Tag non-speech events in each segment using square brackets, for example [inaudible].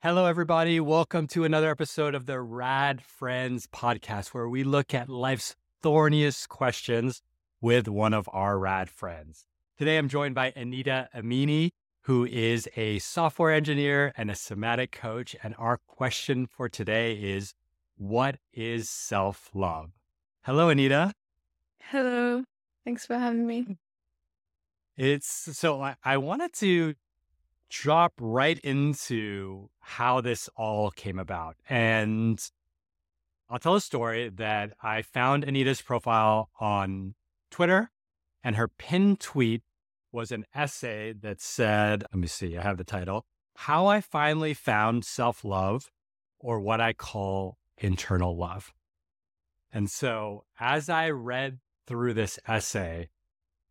Hello, everybody. Welcome to another episode of the Rad Friends podcast, where we look at life's thorniest questions with one of our rad friends. Today, I'm joined by Anita Amini, who is a software engineer and a somatic coach. And our question for today is What is self love? Hello, Anita. Hello. Thanks for having me. It's so I, I wanted to drop right into how this all came about. And I'll tell a story that I found Anita's profile on Twitter, and her pinned tweet was an essay that said, let me see, I have the title How I Finally Found Self Love, or What I Call Internal Love. And so as I read through this essay,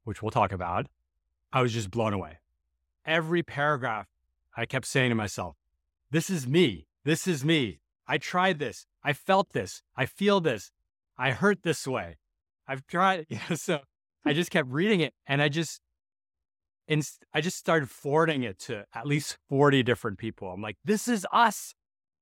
which we'll talk about, I was just blown away. Every paragraph, I kept saying to myself, This is me. This is me. I tried this. I felt this. I feel this. I hurt this way. I've tried. [laughs] You know, so I just kept reading it and I just, and I just started forwarding it to at least 40 different people. I'm like, this is us.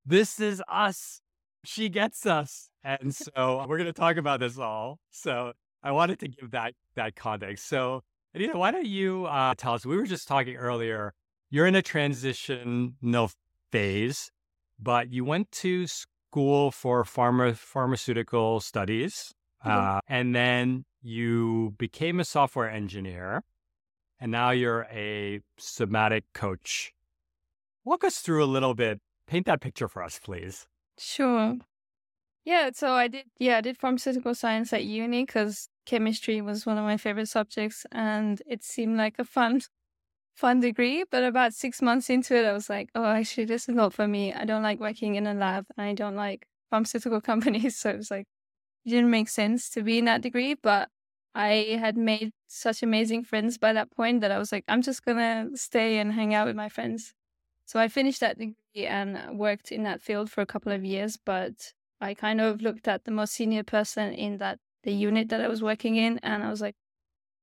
This is us. She gets us. And so we're going to talk about this all. So I wanted to give that, that context. So Anita, why don't you uh, tell us? We were just talking earlier. You're in a transitional phase, but you went to school for pharma, pharmaceutical studies, mm-hmm. uh, and then you became a software engineer, and now you're a somatic coach. Walk us through a little bit. Paint that picture for us, please. Sure. Yeah, so I did. Yeah, I did pharmaceutical science at uni because chemistry was one of my favorite subjects and it seemed like a fun fun degree but about six months into it i was like oh actually this is not for me. I don't like working in a lab and i don't like pharmaceutical [laughs] companies. So it was like it didn't make sense to be in that degree but i had made such amazing friends by that point that i was like i'm just gonna stay and hang out with my friends. So i finished that degree and worked in that field for a couple of years but i kind of looked at the most senior person in that the unit that I was working in. And I was like,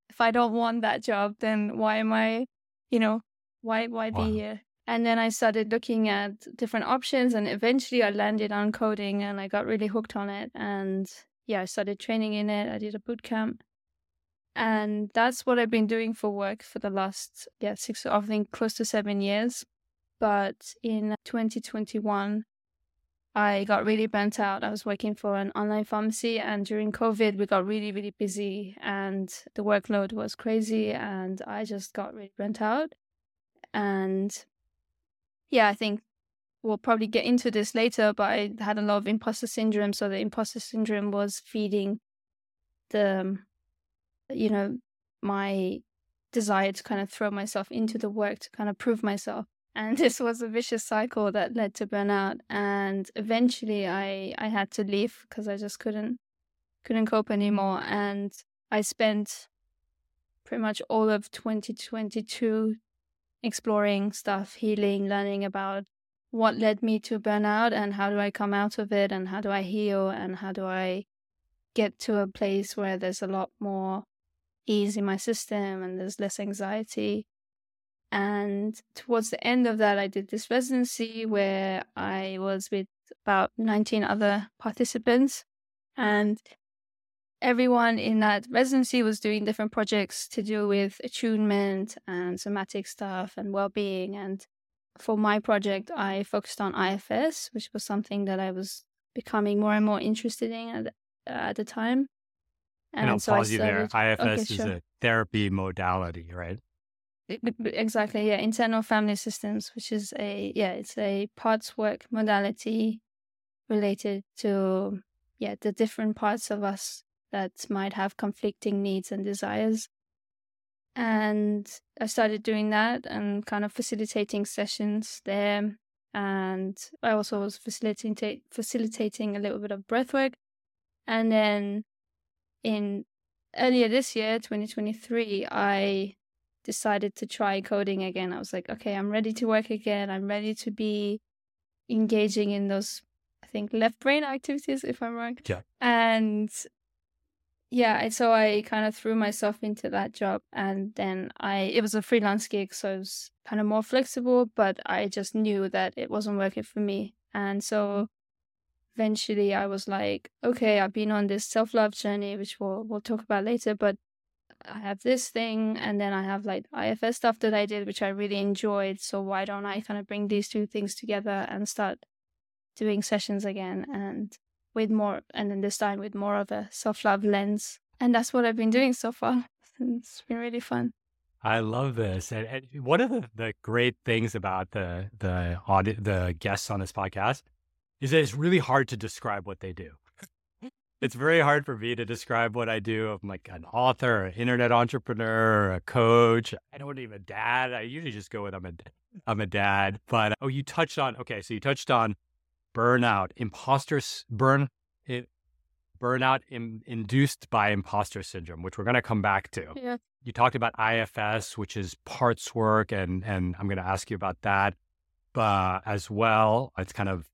if I don't want that job, then why am I, you know, why why wow. be here? And then I started looking at different options and eventually I landed on coding and I got really hooked on it. And yeah, I started training in it. I did a boot camp. And that's what I've been doing for work for the last, yeah, six, I think close to seven years. But in 2021, I got really burnt out. I was working for an online pharmacy, and during COVID, we got really, really busy, and the workload was crazy, and I just got really burnt out. And yeah, I think we'll probably get into this later, but I had a lot of imposter syndrome. So the imposter syndrome was feeding the, um, you know, my desire to kind of throw myself into the work to kind of prove myself and [laughs] this was a vicious cycle that led to burnout and eventually i i had to leave because i just couldn't couldn't cope anymore and i spent pretty much all of 2022 exploring stuff healing learning about what led me to burnout and how do i come out of it and how do i heal and how do i get to a place where there's a lot more ease in my system and there's less anxiety and towards the end of that, I did this residency where I was with about 19 other participants. And everyone in that residency was doing different projects to do with attunement and somatic stuff and well being. And for my project, I focused on IFS, which was something that I was becoming more and more interested in at, uh, at the time. And, and I'll so pause you there. IFS okay, is sure. a therapy modality, right? Exactly, yeah. Internal family systems, which is a yeah, it's a parts work modality related to yeah the different parts of us that might have conflicting needs and desires. And I started doing that and kind of facilitating sessions there. And I also was facilitating facilitating a little bit of breath work. And then in earlier this year, 2023, I decided to try coding again. I was like, okay, I'm ready to work again. I'm ready to be engaging in those, I think, left brain activities, if I'm wrong. Yeah. And yeah, so I kind of threw myself into that job and then I it was a freelance gig, so it was kind of more flexible, but I just knew that it wasn't working for me. And so eventually I was like, okay, I've been on this self-love journey, which we'll we'll talk about later, but I have this thing and then I have like IFS stuff that I did which I really enjoyed. So why don't I kind of bring these two things together and start doing sessions again and with more, and then this time with more of a self love lens. And that's what I've been doing so far. [laughs] It's been really fun. I love this. And, and one of the, the great things about the the audit the guests on this podcast is that it's really hard to describe what they do. It's very hard for me to describe what I do. I'm like an author, an internet entrepreneur, a coach. I don't even a dad. I usually just go with I'm a I'm a dad. But oh, you touched on okay, so you touched on burnout, imposters burn it, burnout in, induced by imposter syndrome, which we're going to come back to. Yeah. You talked about IFS, which is parts work, and and I'm going to ask you about that uh, as well. It's kind of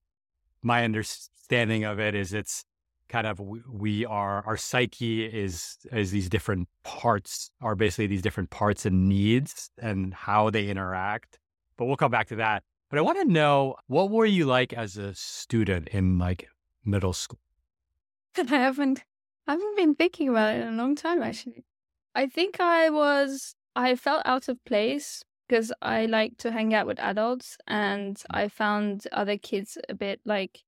my understanding of it is it's kind of we are our psyche is is these different parts are basically these different parts and needs and how they interact. But we'll come back to that. But I want to know what were you like as a student in like middle school? [laughs] I haven't I haven't been thinking about it in a long time actually. I think I was I felt out of place because I like to hang out with adults and mm. I found other kids a bit like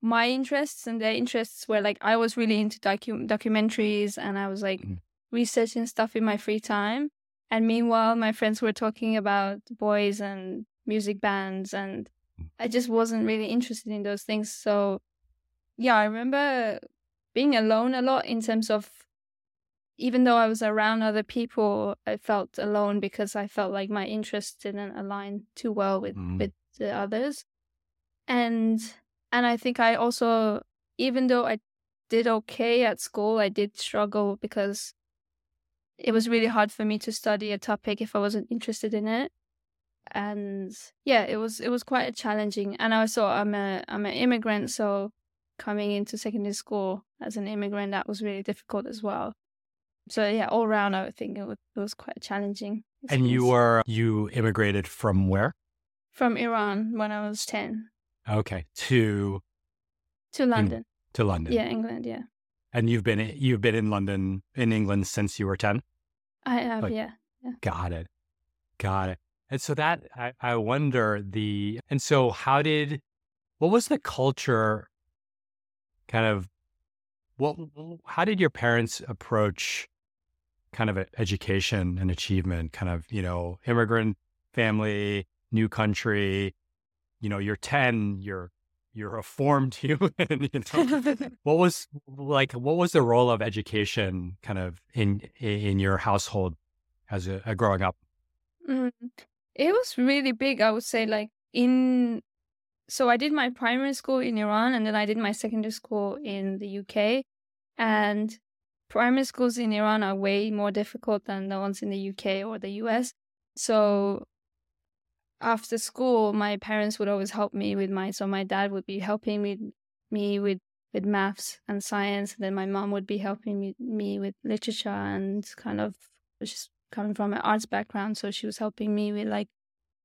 my interests and their interests were like I was really into docu- documentaries and I was like mm. researching stuff in my free time and meanwhile my friends were talking about boys and music bands and mm. I just wasn't really interested in those things. So yeah, I remember being alone a lot in terms of even though I was around other people, I felt alone because I felt like my interests didn't align too well with, mm. with the others. And and I think I also even though I did okay at school, I did struggle because it was really hard for me to study a topic if I wasn't interested in it and yeah, it was it was quite a challenging. And I also, I'm a I'm an immigrant, so coming into secondary school as an immigrant, that was really difficult as well. So yeah, all around, I would think it was, it was quite challenging. And you were you immigrated from where? From Iran when I was ten. Okay, to to London. In, to London. Yeah, England. Yeah. And you've been you've been in London in England since you were ten. I have. Like, yeah. yeah. Got it. Got it. And so that I, I wonder the and so how did what was the culture kind of what how did your parents approach kind of education and achievement kind of you know immigrant family new country you know you're 10 you're you're a formed [laughs] human you know [laughs] what was like what was the role of education kind of in in your household as a, a growing up mm. It was really big, I would say. Like in, so I did my primary school in Iran and then I did my secondary school in the UK. And primary schools in Iran are way more difficult than the ones in the UK or the US. So after school, my parents would always help me with my, so my dad would be helping me, me with, with maths and science. And then my mom would be helping me, me with literature and kind of just coming from an arts background, so she was helping me with like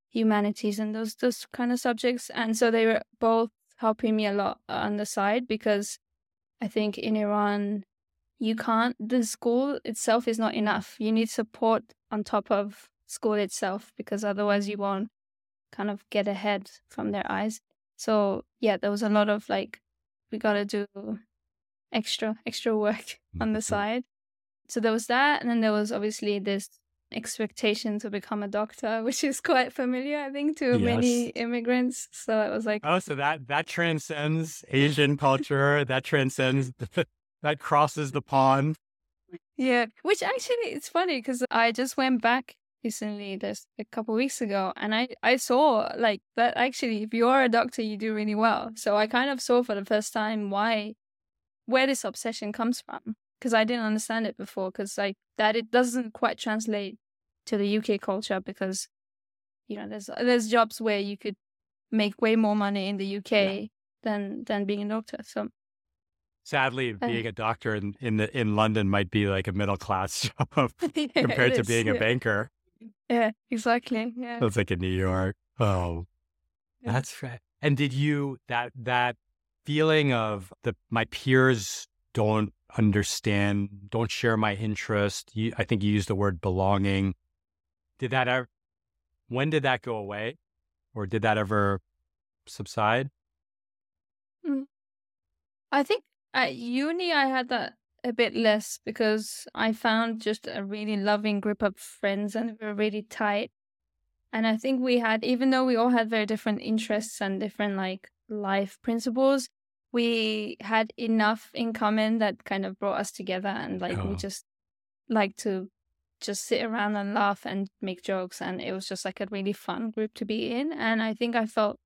humanities and those those kind of subjects. And so they were both helping me a lot on the side because I think in Iran you can't the school itself is not enough. You need support on top of school itself because otherwise you won't kind of get ahead from their eyes. So yeah, there was a lot of like we gotta do extra extra work [laughs] on the mm-hmm. side so there was that and then there was obviously this expectation to become a doctor [laughs] which is quite familiar i think to yes. many immigrants so it was like oh so that that transcends asian culture that transcends [laughs] that crosses the pond yeah which actually it's funny because i just went back recently just a couple weeks ago and i i saw like that actually if you are a doctor you do really well so i kind of saw for the first time why where this obsession comes from because I didn't understand it before because like that it doesn't quite translate to the UK culture because you know there's there's jobs where you could make way more money in the UK yeah. than than being a doctor. So Sadly, Uh. being a doctor in in, the, in London might be like a middle class [laughs] job [laughs] compared to is, being a yeah. banker. Yeah, exactly. Yeah. It's like in New York. Oh, Yeah. that's right. And did you that that feeling of the my peers don't understand, don't share my interest? You, I think you used the word belonging. Did that ever? When did that go away, or did that ever subside? Mm. I think at uni I had that a bit less because I found just a really loving group of friends and we were really tight. And I think we had, even though we all had very different interests and different like life principles, we had enough in common that kind of brought us together and like Oh. we just like to just sit around and laugh and make jokes and it was just like a really fun group to be in and I think I felt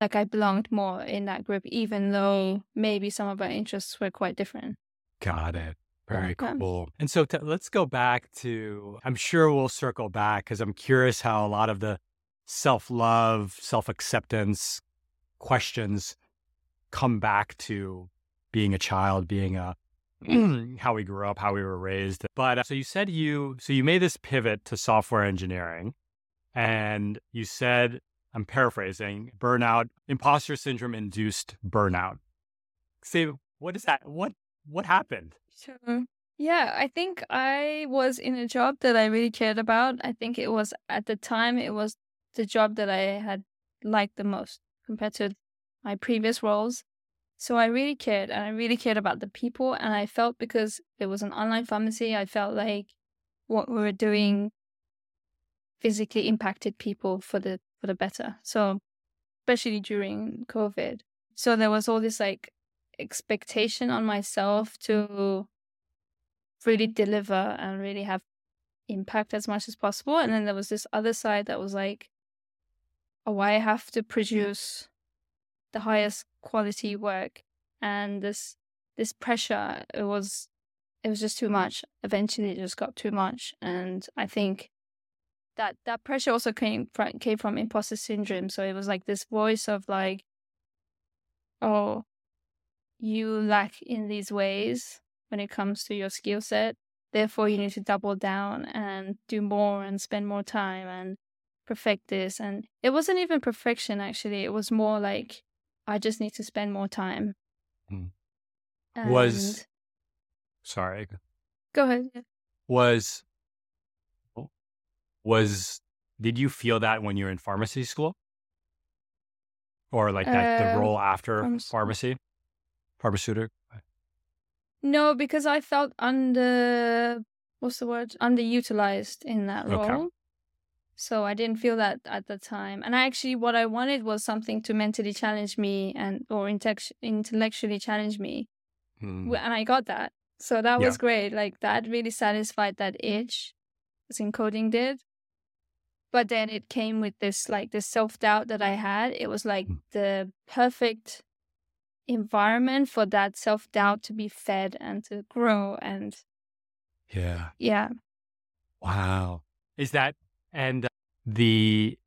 like I belonged more in that group, even though maybe some of our interests were quite different. Got it. Very cool. And so t- let's go back to, I'm sure we'll circle back because I'm curious how a lot of the self love, self acceptance questions come back to being a child, being a, [clears throat] how we grew up, how we were raised. But uh, so you said you, so you made this pivot to software engineering and you said, I'm paraphrasing, burnout, imposter syndrome induced burnout. Say, what is that? What, what happened? Sure. Yeah, I think I was in a job that I really cared about. I think it was at the time it was the job that I had liked the most compared to my previous roles. So I really cared and I really cared about the people and I felt because it was an online pharmacy, I felt like what we were doing physically impacted people for the for the better. So especially during COVID. So there was all this like expectation on myself to really deliver and really have impact as much as possible. And then there was this other side that was like, oh, I have to produce the highest quality work. And this this pressure, it was it was just too much. Eventually it just got too much. And I think that that pressure also came from came from imposter syndrome. So it was like this voice of like, oh, you lack in these ways when it comes to your skill set. Therefore, you need to double down and do more and spend more time and perfect this. And it wasn't even perfection, actually. It was more like, I just need to spend more time. Mm. Was- Sorry. Go ahead. Was, was, did you feel that when you were in pharmacy school? Or like that, the Uh, role after pharmacy- Pharmaceutical? No, because I felt under, what's the word? Underutilized in that Okay. role. So I didn't feel that at the time. And I actually, what I wanted was something to mentally challenge me and or intellectually challenge me. W- and I got that. So that Yeah. was great. Like that really satisfied that itch, as encoding did. But then it came with this like this self doubt that I had. It was like Mm. the perfect environment for that self doubt to be fed and to grow. And Yeah. yeah, Wow. Is that, and uh, the,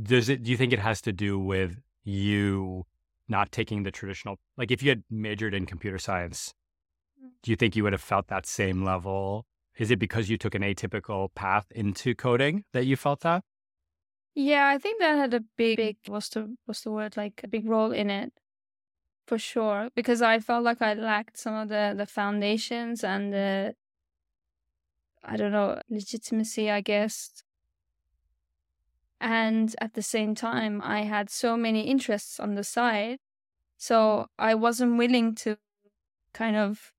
does it, do you think it has to do with you not taking the traditional, like if you had majored in computer science, Mm. do you think you would have felt that same level? Is it because you took an atypical path into coding that you felt that? yeah, I think that had a big, big what's the what's the word like a big role in it, for sure. Because I felt like I lacked some of the the foundations and the I don't know, legitimacy, I guess. And at the same time, I had so many interests on the side. So I wasn't willing to kind of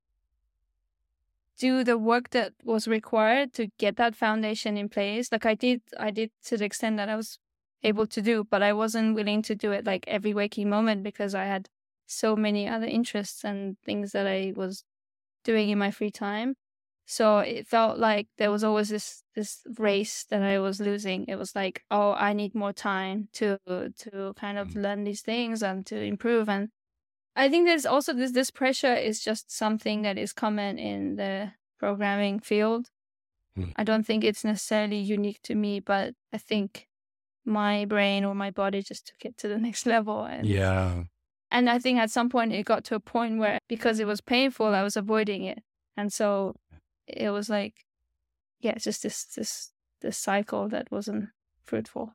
do the work that was required to get that foundation in place. Like I did, I did to the extent that I was able to do, but I wasn't willing to do it like every waking moment because I had so many other interests and things that I was doing in my free time. So it felt like there was always this this race that I was losing. It was like, oh, I need more time to to kind of Mm. learn these things and to improve. And I think there's also this this pressure is just something that is common in the programming field. Mm. I don't think it's necessarily unique to me, but I think my brain or my body just took it to the [laughs] next level. And Yeah. And I think at some point it got to a point where because it was painful, I was avoiding it. And so it was like, yeah, just this this this cycle that wasn't fruitful.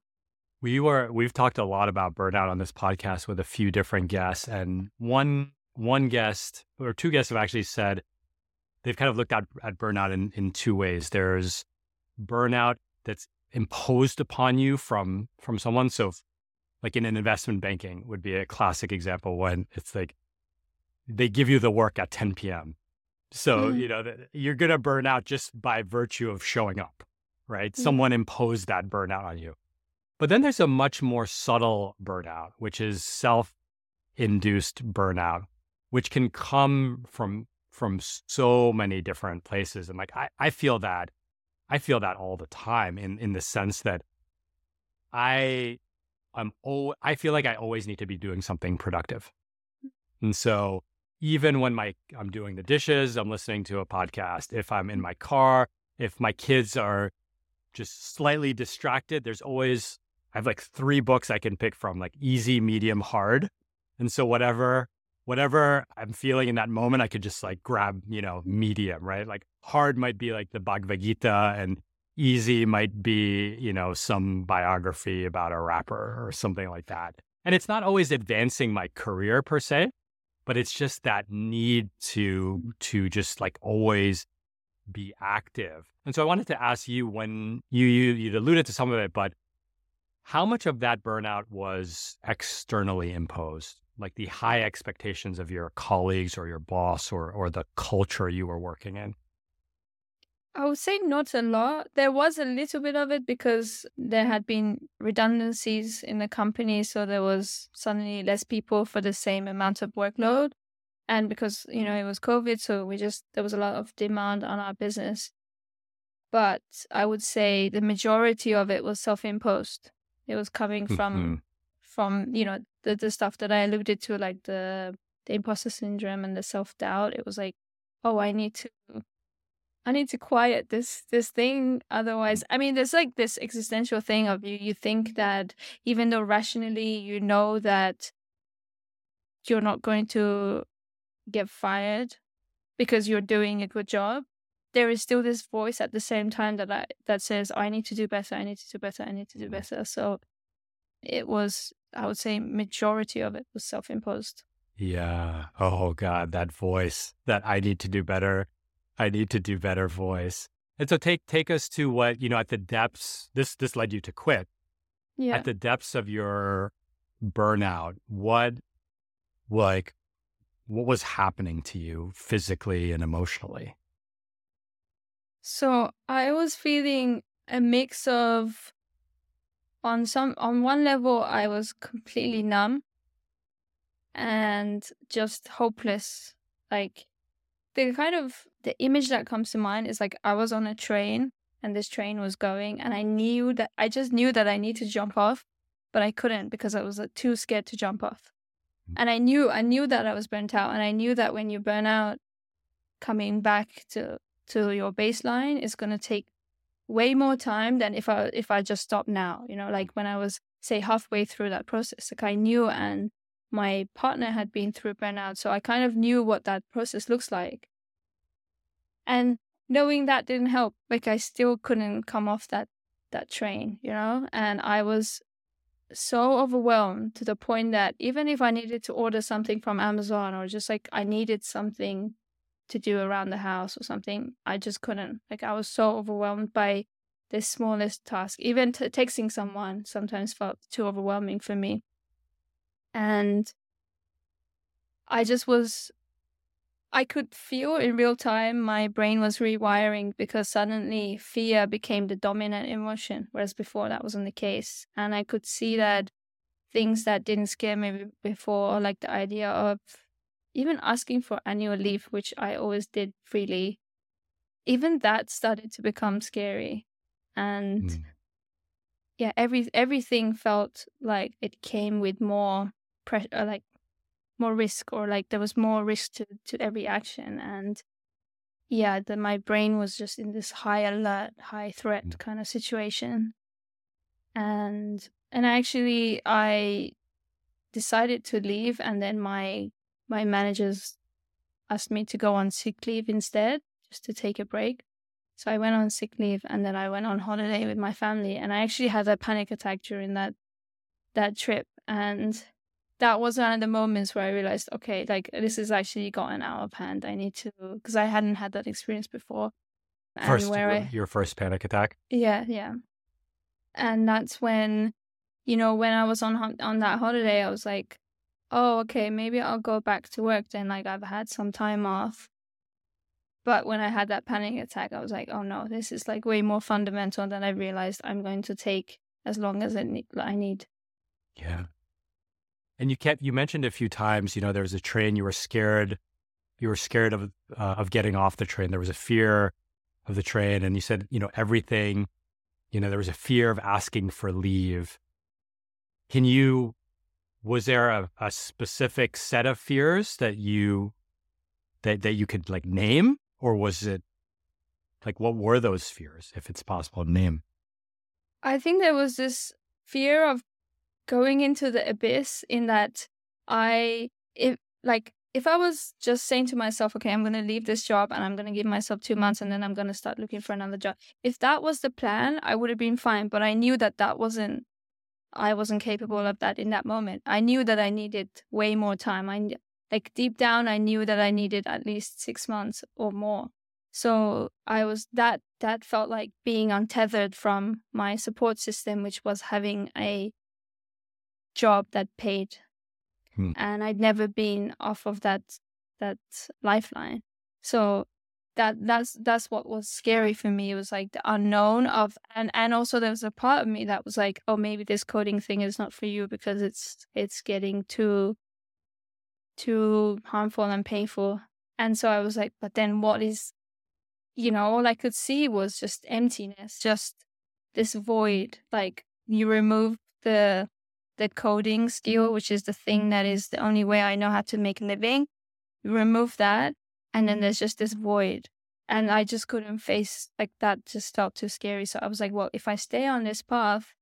We were we've talked a lot about burnout on this podcast with a few different guests, and one one guest or two guests have actually said they've kind of looked at, at burnout in, in two ways. There's burnout that's imposed upon you from from someone. So like in an investment banking would be a classic example when it's like they give you the work at 10 p.m. So, mm. you know, you're going to burn out just by virtue of showing up, right? Mm. Someone imposed that burnout on you. But then there's a much more subtle burnout, which is self induced burnout, which can come from from so many different places. And like I, I feel that I feel that all the time in in the sense that I I'm oh I feel like I always need to be doing something productive. Mm. And so even when my I'm doing the dishes, I'm listening to a podcast. If I'm in my car, if my kids are just slightly distracted, there's always I have like three books I can pick from, like easy, medium, hard. And so whatever whatever I'm feeling in that moment, I could just like grab, you know, medium, right? Like hard might be like the Bhagavad Gita and easy might be, you know, some biography about a rapper or something like that. And it's not always advancing my career per se, but it's just that need to to just like always be active. And so I wanted to ask you when you you you alluded to some of it, but how much of that burnout was externally imposed? Like the high expectations of your colleagues or your boss or or the culture you were working in? I would say not a lot. There was a little bit of it because there had been redundancies in the company. So there was suddenly less people for the same amount of workload. And because, you know, it was COVID, so we just, there was a lot of demand on our business. But I would say the majority of it was self imposed. It was coming from, mm-hmm. from, you know, the, the stuff that I alluded to, like the, the imposter syndrome and the self doubt. It was like, oh, I need to I need to quiet this this thing. Otherwise, mm. I mean, there's like this existential thing of you. You think that even though rationally you know that you're not going to get fired because you're doing a good job, there is still this voice at the same time that I, that says, "I need to do better. I need to do better. I need to do better." So it was, I would say, majority of it was self-imposed. Yeah. Oh God, that voice that I need to do better I need to do better voice. And so take take us to what, you know, at the depths, this this led you to quit. Yeah. At the depths of your burnout, what like what was happening to you physically and emotionally? So I was feeling a mix of on some on one level I was completely numb and just hopeless. Like the kind of the image that comes to mind is like I was on a train and this train was going and I knew that I just knew that I need to jump off, but I couldn't because I was uh, too scared to jump off. Mm. And I knew I knew that I was burnt out and I knew that when you burn out coming back to to your baseline is going to take way more time than if I if I just stop now, you know, like when I was say halfway through that process. Like I knew and my partner had been through burnout, so I kind of knew what that process looks like. And knowing that didn't help. Like I still couldn't come off that that train, you know? And I was so overwhelmed to the point that even if I needed to order something from Amazon or just like I needed something to do around the house or something, I just couldn't. Like I was so overwhelmed by the smallest task. Even t- texting someone sometimes felt too overwhelming for me. And I just was, I could feel in real time my brain was rewiring because suddenly fear became the dominant emotion, whereas before that wasn't the case. And I could see that things that didn't scare me before, like the idea of even asking for annual leave, which I always did freely, even that started to become scary. And mm. yeah, every everything felt like it came with more pressure, uh, like more risk, or like there was more risk to to every action, and yeah, that my brain was just in this high alert, high threat mm. kind of situation, and and actually I decided to leave, and then my my managers asked me to go on sick leave instead, just to take a break. So I went on sick leave, and then I went on holiday with my family, and I actually had a panic attack during that that trip, and that was one of the moments where I realized, okay, like this is actually gotten out of hand. I need to because I hadn't had that experience before. First, where I, your first panic attack. Yeah, yeah, and that's when, you know, when I was on on that holiday, I was like, oh, okay, maybe I'll go back to work then. Like I've had some time off. But when I had that panic attack, I was like, oh no, this is like way more fundamental than I realized I'm going to take as long as I need. Yeah. And you kept you mentioned a few times, you know, there was a train you were scared, you were scared of uh, of getting off the train. There was a fear of the train, and you said, you know, everything, you know, there was a fear of asking for leave. Can you? Was there a, a specific set of fears that you that that you could like name, or was it like what were those fears, if it's possible to name? I think there was this fear of going into the abyss in that I if like if I was just saying to myself, okay, I'm to leave this job and I'm to give myself two months and then I'm to start looking for another job. If that was the plan, I would have been fine. But I knew that that wasn't, I wasn't capable of that in that moment. I knew that I needed way more time. I like deep down, I knew that I needed at least six months or more. So I was that that felt like being untethered from my support system, which was having a job that paid. Hmm. And I'd never been off of that that lifeline. So that that's that's what was scary for me. It was like the unknown of and and also there was a part of me that was like, oh maybe this coding thing is not for you because it's it's getting too too harmful and painful. And so I was like, but then what is you know, all I could see was just emptiness, just this void. Like you remove the the coding skill, mm-hmm. which is the thing that mm-hmm. is the only way I know how to make a living. remove that, and then mm-hmm. there's just this void. And I just couldn't face like that. Just felt too scary. So I was like, well, if I stay on this path,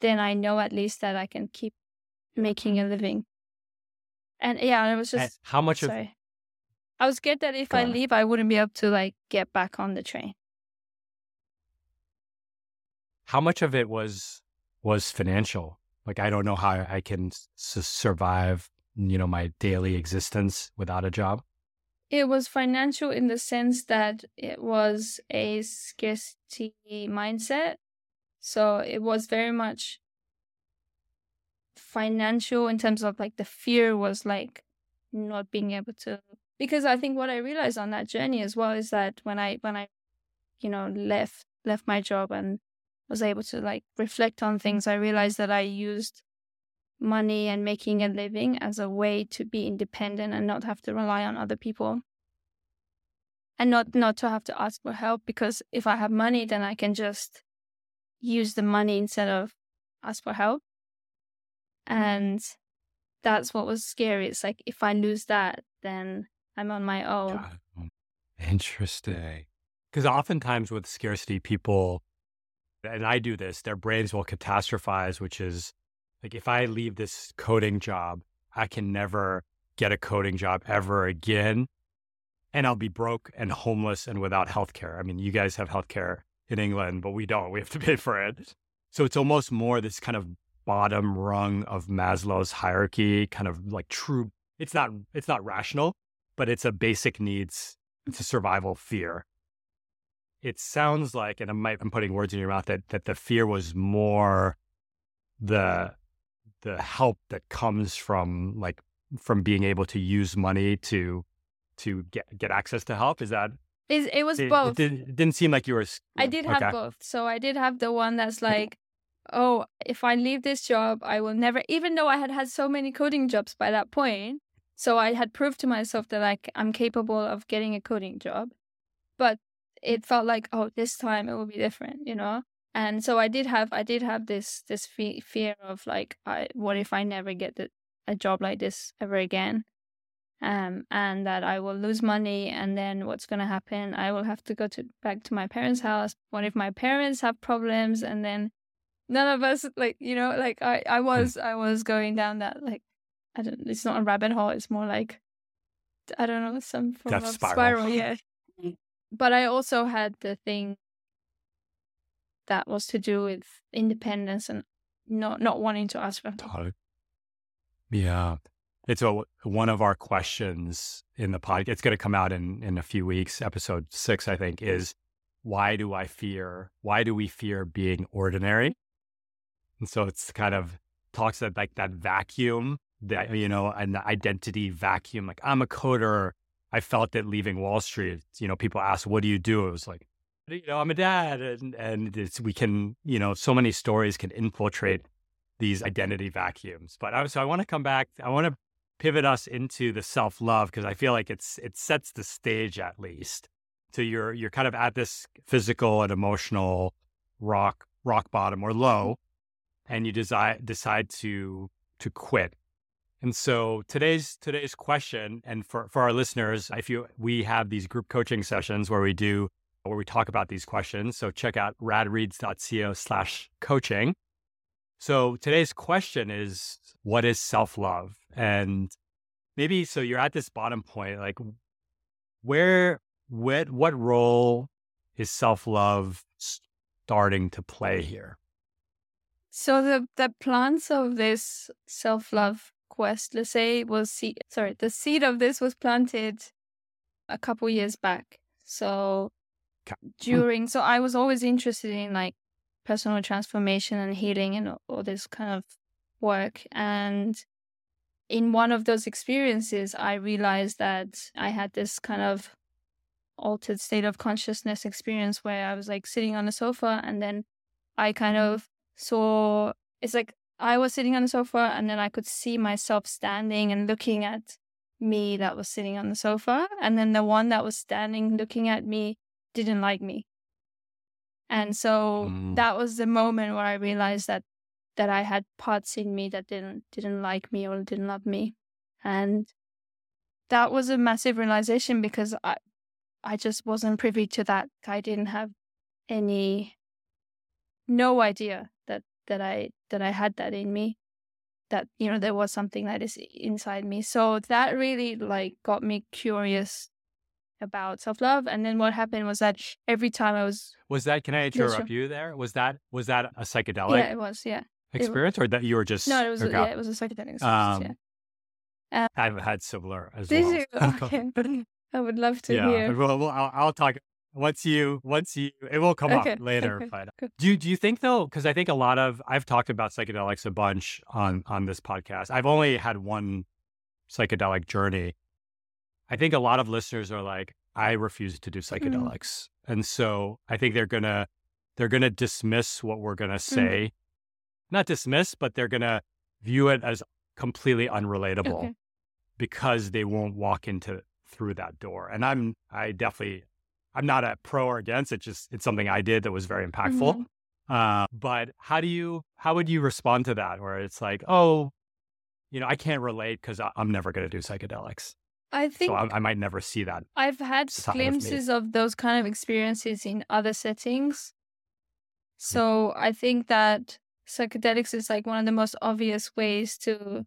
then I know at least that I can keep making a living. And yeah, it was just and how much sorry. of I was scared that if I leave, I wouldn't be able to like get back on the train. How much of it was was financial? Like, I don't know how I can survive, you know, my daily existence without a job. It was financial in the sense that it was a scarcity mindset. So it was very much financial in terms of like the fear was like not being able to because I think what I realized on that journey as well is that when I when I you know left left my job and was able to like reflect on things, I realized that I used money and making a living as a way to be independent and not have to rely on other people. And not not to have to ask for help because if I have money then I can just use the money instead of ask for help. Mm-hmm. And that's what was scary. It's like if I lose that, then I'm on my own. Interesting. Because oftentimes with scarcity, people and I do this, their brains will catastrophize, which is like if I leave this coding job, I can never get a coding job ever again. And I'll be broke and homeless and without healthcare. I mean, you guys have healthcare in England, but we don't. We have to [laughs] pay for it. So it's almost more this kind of bottom rung of Maslow's hierarchy, kind of like true. It's not it's not rational, but it's a basic needs, it's a survival fear it sounds like, and I might, I'm putting words in your mouth, that that the fear was more the the help that comes from like from being able to use money to to get get access to help. Is that? Is it was it, both. It, did, not seem like you were. I did okay. have both. So I did have the one that's like, oh, if I leave this job, I will never. Even though I had had so many coding jobs by that point, so I had proved to myself that like I'm capable of getting a coding job. But it felt like oh this time it will be different you know and so i did have i did have this this fe- fear of like I, what if i never get the, a job like this ever again um and that i will lose money and then what's going to happen i will have to go to back to my parents house what if my parents have problems and then none of us like you know like i i hmm. was i was going down that like I don't. It's not a rabbit hole. It's more like I don't know some form Death of spiral. spiral. Yeah. But I also had the thing that was to do with independence and not not wanting to ask for. Yeah. It's a, one of our questions in the podcast. It's going to come out in, in a few weeks. Episode six, I think, is why do I fear? Why do we fear being ordinary? And so it's kind of talks about like that vacuum, that, you know, an identity vacuum. Like I'm a coder. I felt that leaving Wall Street. You know, people ask, what do you do? It was like, you know, I'm a dad. And, and we can, you know, so many stories can infiltrate these identity vacuums. But I, so I want to come back. I want to pivot us into the self love because I feel like it's it sets the stage at least. So you're you're kind of at this physical and emotional rock rock bottom or low, and you decide decide to to quit. And so today's today's question, and for for our listeners, if you we have these group coaching sessions where we do where we talk about these questions. So check out radreads.co slash coaching. So today's question is what is self love? And maybe so you're at this bottom point, like where, what, what role is self love starting to play here? So the the plants of this self love quest, let's say, was seed. Sorry, the seed of this was planted a couple years back. So hmm. during, so I was always interested in like personal transformation and healing and all this kind of work. And in one of those experiences, I realized that I had this kind of altered state of consciousness experience where I was like sitting on the sofa and then I kind mm-hmm. of saw it's like I was sitting on the sofa and then I could see myself standing and looking at me that was sitting on the sofa. And then the one that was standing looking at me didn't like me. And so mm. that was the moment where I realized that that I had parts in me that didn't didn't like me or didn't love me. And that was a massive realization because I I just wasn't privy to that. I didn't have any no idea that I that I had that in me that you know there was something that is inside me so that really like got me curious about self love. And then what happened was that every time I was was that can I interrupt you there? Was that was that a psychedelic? Yeah, it was. Yeah, experience, or that you were just no, it was okay. yeah, it was a psychedelic experience. Um, yeah. Um, I've had similar as well. You? [laughs] Okay. [laughs] I would love to yeah, hear. Well, well I'll, I'll, talk once you once you it will come okay. up later. Okay. But do you, do you think though? Because I think a lot of I've talked about psychedelics a bunch on on this podcast. I've only had one psychedelic journey, I think a lot of listeners are like, I refuse to do mm. psychedelics. Mm. And so I think they're gonna they're gonna dismiss what we're gonna mm. say. Mm. Not dismiss, but they're gonna view it as completely unrelatable okay. because they won't walk into through that door. And I'm I definitely I'm not a pro or against. It's just it's something I did that was very impactful. Mm-hmm. Uh, but how do you how would you respond to that? Where it's like, oh, you know, I can't relate because I'm never going to do psychedelics. I think so I, I, might never see that. I've had glimpses of those kind of experiences in other settings. Hmm. So I think that psychedelics is like one of the most obvious ways to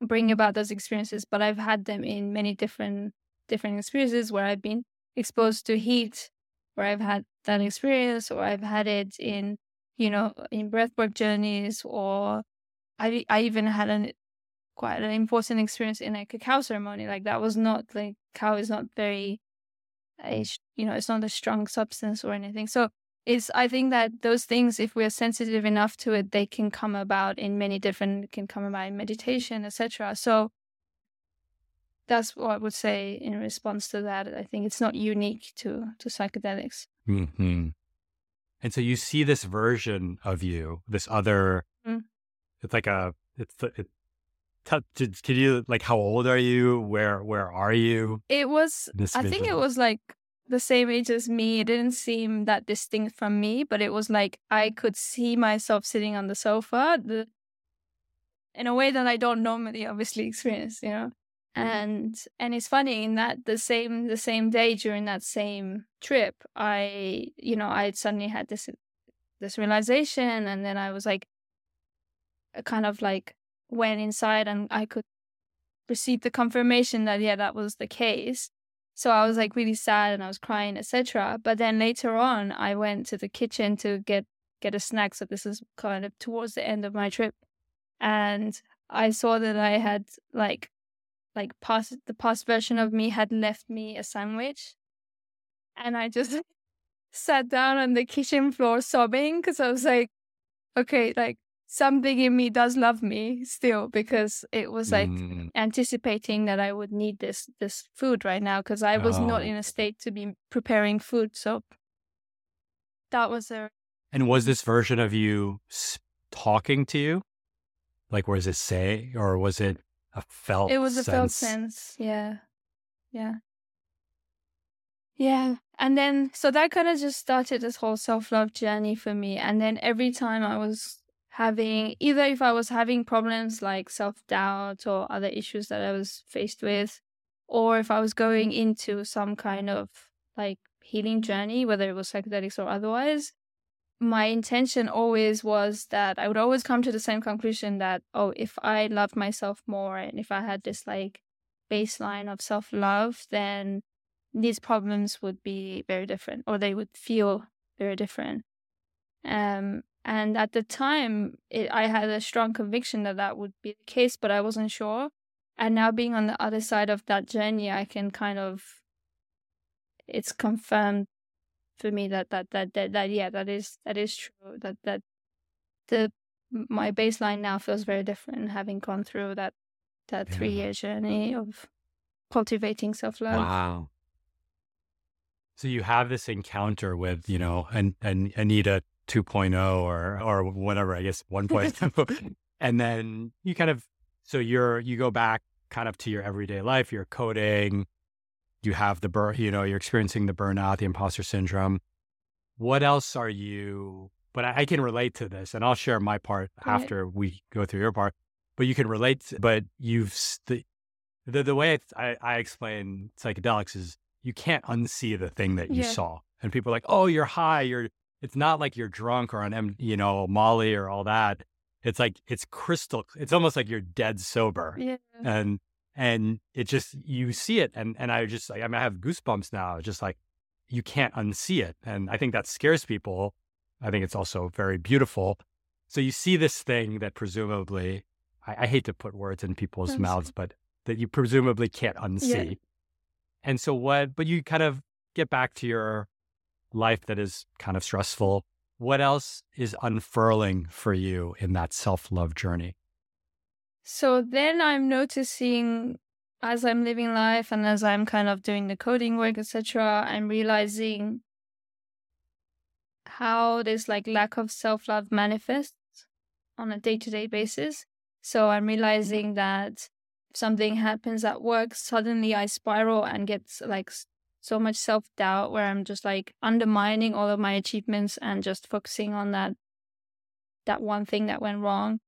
bring about those experiences. But I've had them in many different different experiences where I've been exposed to heat, where I've had that experience, or I've had it in you know in breathwork journeys, or I I even had an quite an important experience in a cacao ceremony. Like that was not like cacao is not very, you know, it's not a strong substance or anything. So it's I think that those things, if we're sensitive enough to it, they can come about in many different, can come about in meditation, etc. So that's what I would say in response to that. I think it's not unique to to psychedelics. Mm-hmm. And so you see this version of you, this other. Mm. It's like a it's it, can you like how old are you? Where where are you? It was I think it was like the same age as me. It didn't seem that distinct from me, but it was like I could see myself sitting on the sofa, the in a way that I don't normally obviously experience, you know. Mm-hmm. And and it's funny in that the same the same day during that same trip, I you know I suddenly had this this realization, and then I was like, kind of like went inside and I could receive the confirmation that yeah, that was the case. So I was like really sad and I was crying, etc. But then later on, I went to the kitchen to get get a snack. So this is kind of towards the end of my trip, and I saw that I had like like past the past version of me had left me a sandwich, and I just [laughs] sat down on the kitchen floor sobbing because I was like, okay, like something in me does love me still because it was like mm. anticipating that I would need this this food right now because I was oh. not in a state to be preparing food. So that was a. And was this version of you talking to you? Like, was it say, or was it a felt? It was sense? a felt sense. Yeah, yeah, yeah. And then, so that kind of just started this whole self love journey for me. And then every time I was having either if I was having problems like self doubt or other issues that I was faced with, or if I was going into some kind of like healing journey, whether it was psychedelics or otherwise, my intention always was that I would always come to the same conclusion that, oh, if I loved myself more and if I had this like baseline of self love, then these problems would be very different or they would feel very different. Um, and at the time, it, I had a strong conviction that that would be the case, but I wasn't sure. And now being on the other side of that journey, I can kind of, it's confirmed for me that that that that, that yeah that is that is true that that the my baseline now feels very different having gone through that that yeah. three year journey of cultivating self love. Wow. So you have this encounter with, you know, and and Anita 2.0 or or whatever, I guess 1.0. [laughs] [laughs] and then you kind of so you're you go back kind of to your everyday life, you're coding, you have the burn, you know, you're experiencing the burnout, the imposter syndrome. What else are you? But I, I can relate to this, and I'll share my part right. after we go through your part. But you can relate. To, but you've the the, the way I, I explain psychedelics is you can't unsee the thing that you yeah. saw, and people are like, "Oh, you're high. You're." It's not like you're drunk or on, M, you know, Molly or all that. It's like it's crystal. It's almost like you're dead sober. Yeah. And and it just you see it and and i just like i mean i have goosebumps now just like you can't unsee it and i think that scares people. I think it's also very beautiful. So you see this thing that presumably i, I hate to put words in people's That's mouths but that you presumably can't unsee. Yeah. and so what but you kind of get back to your life that is kind of stressful. What else is unfurling for you in that self-love journey so then I'm noticing as I'm living life and as I'm kind of doing the coding work, etc., I'm realizing how this like lack of self love manifests on a day to day basis. So I'm mm-hmm. realizing that if something happens at work, suddenly I spiral and get like so much self doubt where I'm just like undermining all of my achievements and just focusing on that that one thing that went wrong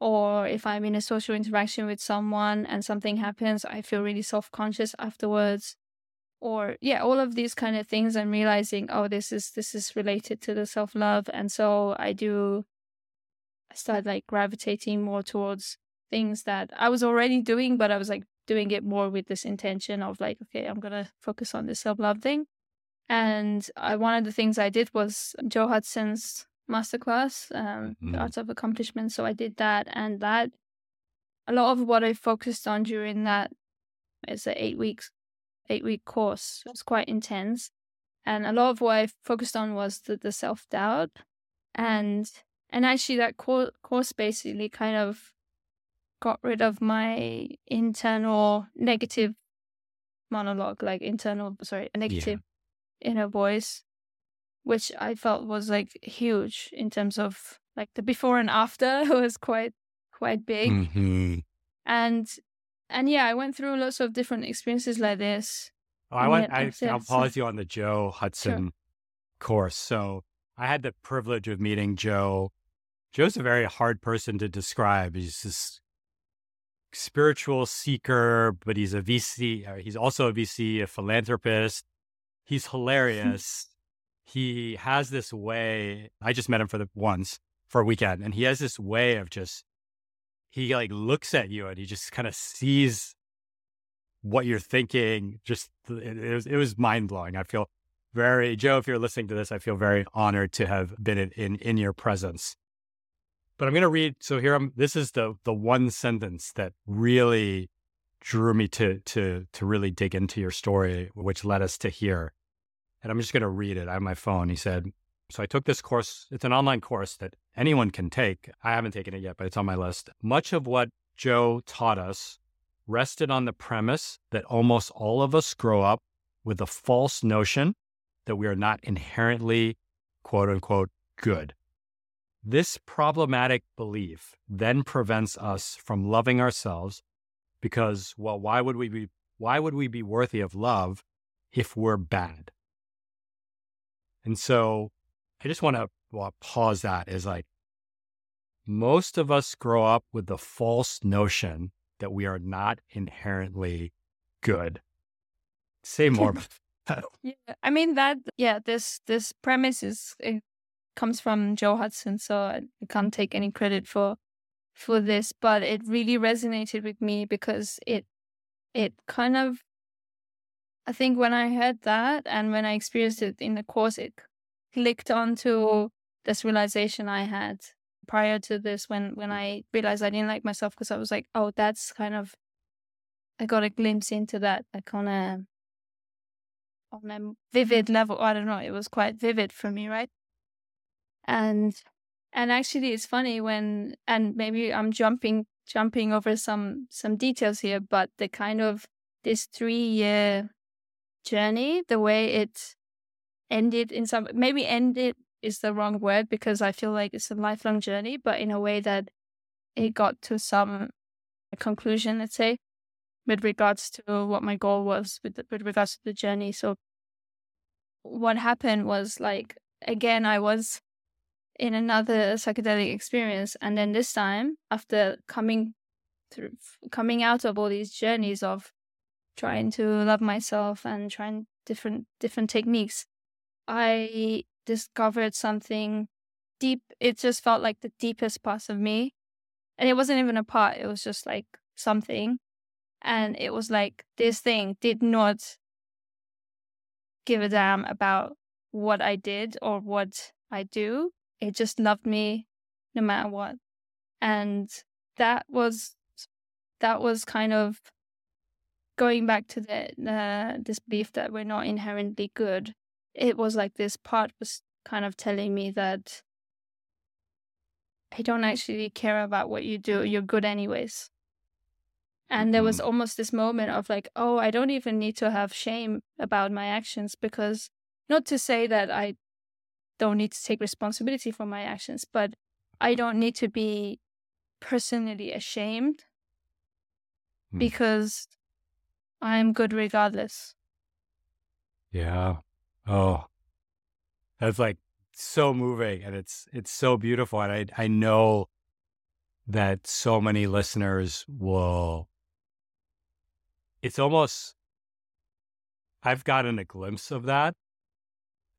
or if I'm in a social interaction with someone and something happens, I feel really self conscious afterwards. Or yeah, all of these kind of things. I'm realizing, oh, this is this is related to the self love, and so I do. I start like gravitating more towards things that I was already doing, but I was like doing it more with this intention of like, okay, I'm gonna focus on this self love thing. And I, one of the things I did was Joe Hudson's masterclass, um, mm-hmm. the Art of Accomplishment. So I did that, and that a lot of what I focused on during that is an eight weeks, eight week course. It was quite intense, and a lot of what I focused on was the, the self doubt, and and actually that co- course basically kind of got rid of my internal negative monologue, like internal sorry, a negative yeah. inner voice which I felt was like huge in terms of like the before and after [laughs] was quite quite big. Mm-hmm. And and yeah, I went through lots of different experiences like this. Oh, I want I, will pause you on the Joe Hudson sure. course. So I had the privilege of meeting Joe. Joe's a very hard person to describe. He's this spiritual seeker, but he's a VC. Uh, he's also a VC, a philanthropist. He's [laughs] hilarious he has this way. I just met him for the once for a weekend, and he has this way of just he like looks at you and he just kind of sees what you're thinking. Just it, it was it was mind blowing. I feel very Joe. If you're listening to this, I feel very honored to have been in in, in your presence. But I'm going to read. So here I'm. This is the the one sentence that really drew me to to to really dig into your story, which led us to here. And I'm just going to read it. I have my phone. He said, "So I took this course. It's an online course that anyone can take. I haven't taken it yet, but it's on my list. Much of what Joe taught us rested on the premise that almost all of us grow up with a false notion that we are not inherently, quote unquote, good. This problematic belief then prevents us from loving ourselves because, well, why would we be why would we be worthy of love if we're bad? And so I just want to well, pause that is like most of us grow up with the false notion that we are not inherently good. Say [laughs] more. Yeah, I mean that. Yeah, this this premise is it comes from Joe Hudson, so I can't take any credit for for this, but it really resonated with me because it it kind of I think when I heard that and when I experienced it in the course, it clicked onto this realization I had prior to this when when mm. I realized I didn't like myself because I was like, oh, that's kind of I got a glimpse into that like on a on a mm. vivid level. I don't know, it was quite vivid for me, right? And and actually it's funny when and maybe i'm jumping jumping over some some details here but the kind of this three year journey the way it ended in some maybe ended is the wrong word because i feel like it's a lifelong journey but in a way that it got to some conclusion let's say with regards to what my goal was with, the, with regards to the journey so what happened was like again i was in another psychedelic experience. And then this time, after coming through, coming out of all these journeys of trying to love myself and trying different different techniques, I discovered something deep. It just felt like the deepest part of me, and it wasn't even a part. It was just like something, and it was like this thing did not give a damn about what I did or what I do it just loved me no matter what. And that was that was kind of going back to the uh, this belief that we're not inherently good. It was like this part was kind of telling me that I don't actually care about what you do. You're good anyways. And there was mm-hmm. almost this moment of like, oh, I don't even need to have shame about my actions because not to say that I don't need to take responsibility for my actions, but I don't need to be personally ashamed hmm. because I'm good regardless. Yeah. Oh, that's like so moving and it's it's so beautiful and I I know that so many listeners will it's almost I've gotten a glimpse of that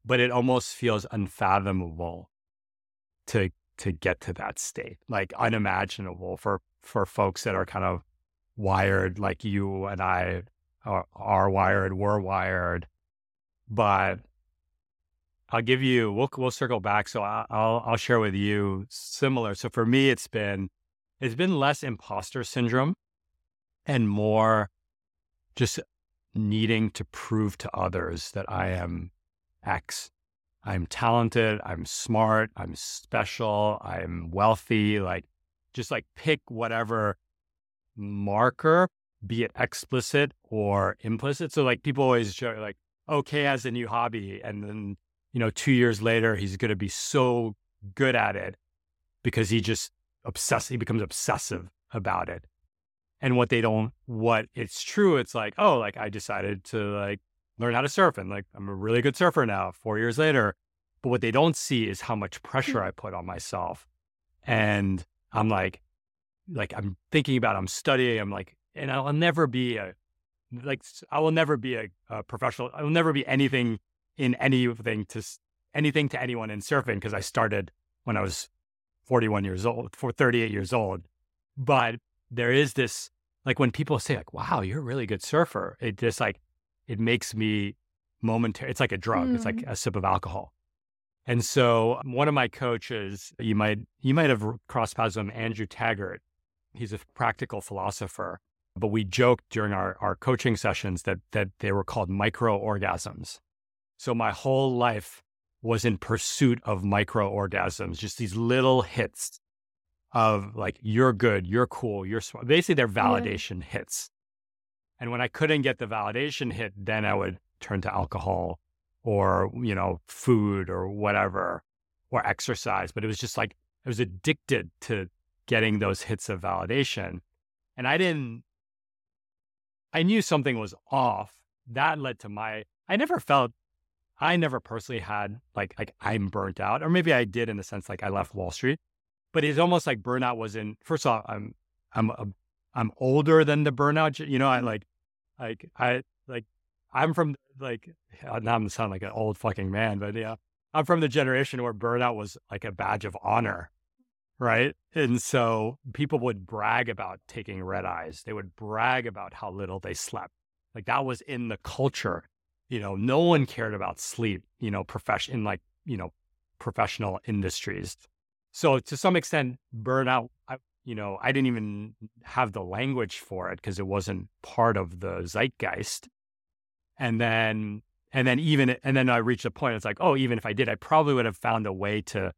but it almost feels unfathomable to to get to that state like unimaginable for for folks that are kind of wired like you and i are, are wired we're wired but i'll give you we'll, we'll circle back so I'll, I'll share with you similar so for me it's been it's been less imposter syndrome and more just needing to prove to others that i am X. I'm talented, I'm smart, I'm special, I'm wealthy, like just like pick whatever marker, be it explicit or implicit. So like people always show like, okay, has a new hobby. And then, you know, two years later, he's going to be so good at it because he just obsess, he becomes obsessive about it. And what they don't, what it's true, it's like, oh, like I decided to like learn how to surf and like I'm a really good surfer now 4 years later. But what they don't see is how much pressure hmm. I put on myself. And I'm like like I'm thinking about I'm studying, I'm like and I'll never be a like I will never be a, a professional. I will never be anything in anything to anything to anyone in surfing because I started when I was 41 years old, for 38 years old. But there is this, like when people say, like, wow, you're a really good surfer, it just like, it makes me momentary. It's like a drug. Mm. It's like mm. a sip of alcohol. And so one of my coaches, you might you might have crossed paths with him, Andrew Taggart. He's a practical philosopher, but we joked during our, our coaching sessions that that they were called micro orgasms. So my whole life was in pursuit of micro orgasms, just these little hits of like, you're good, you're cool, you're smart. Basically, they're validation yeah. hits. And when I couldn't get the validation hit, then I would turn to alcohol or, you know, food or whatever, or exercise. But it was just like, I was addicted to getting those hits of validation. And I didn't, I knew something was off. That led to my, I never felt, I never personally had like, like I'm burnt out, or maybe I did in the sense like I left Wall Street, but it's almost like burnout was in, first off, I'm, I'm, a, I'm older than the burnout. You know, I mm-hmm. like, like, I, like, I'm from like now I'm sound like an old fucking man, but yeah, I'm from the generation where burnout was like a badge of honor, right? And so people would brag about taking red eyes. They would brag about how little they slept. Like that was in the culture. You know, no one cared about sleep. You know, profession in like you know professional industries. So to some extent, burnout. I, you know, I didn't even have the language for it because it wasn't part of the zeitgeist and then and then even and then I reached a point. It's like, oh, even if I did, I probably would have found a way to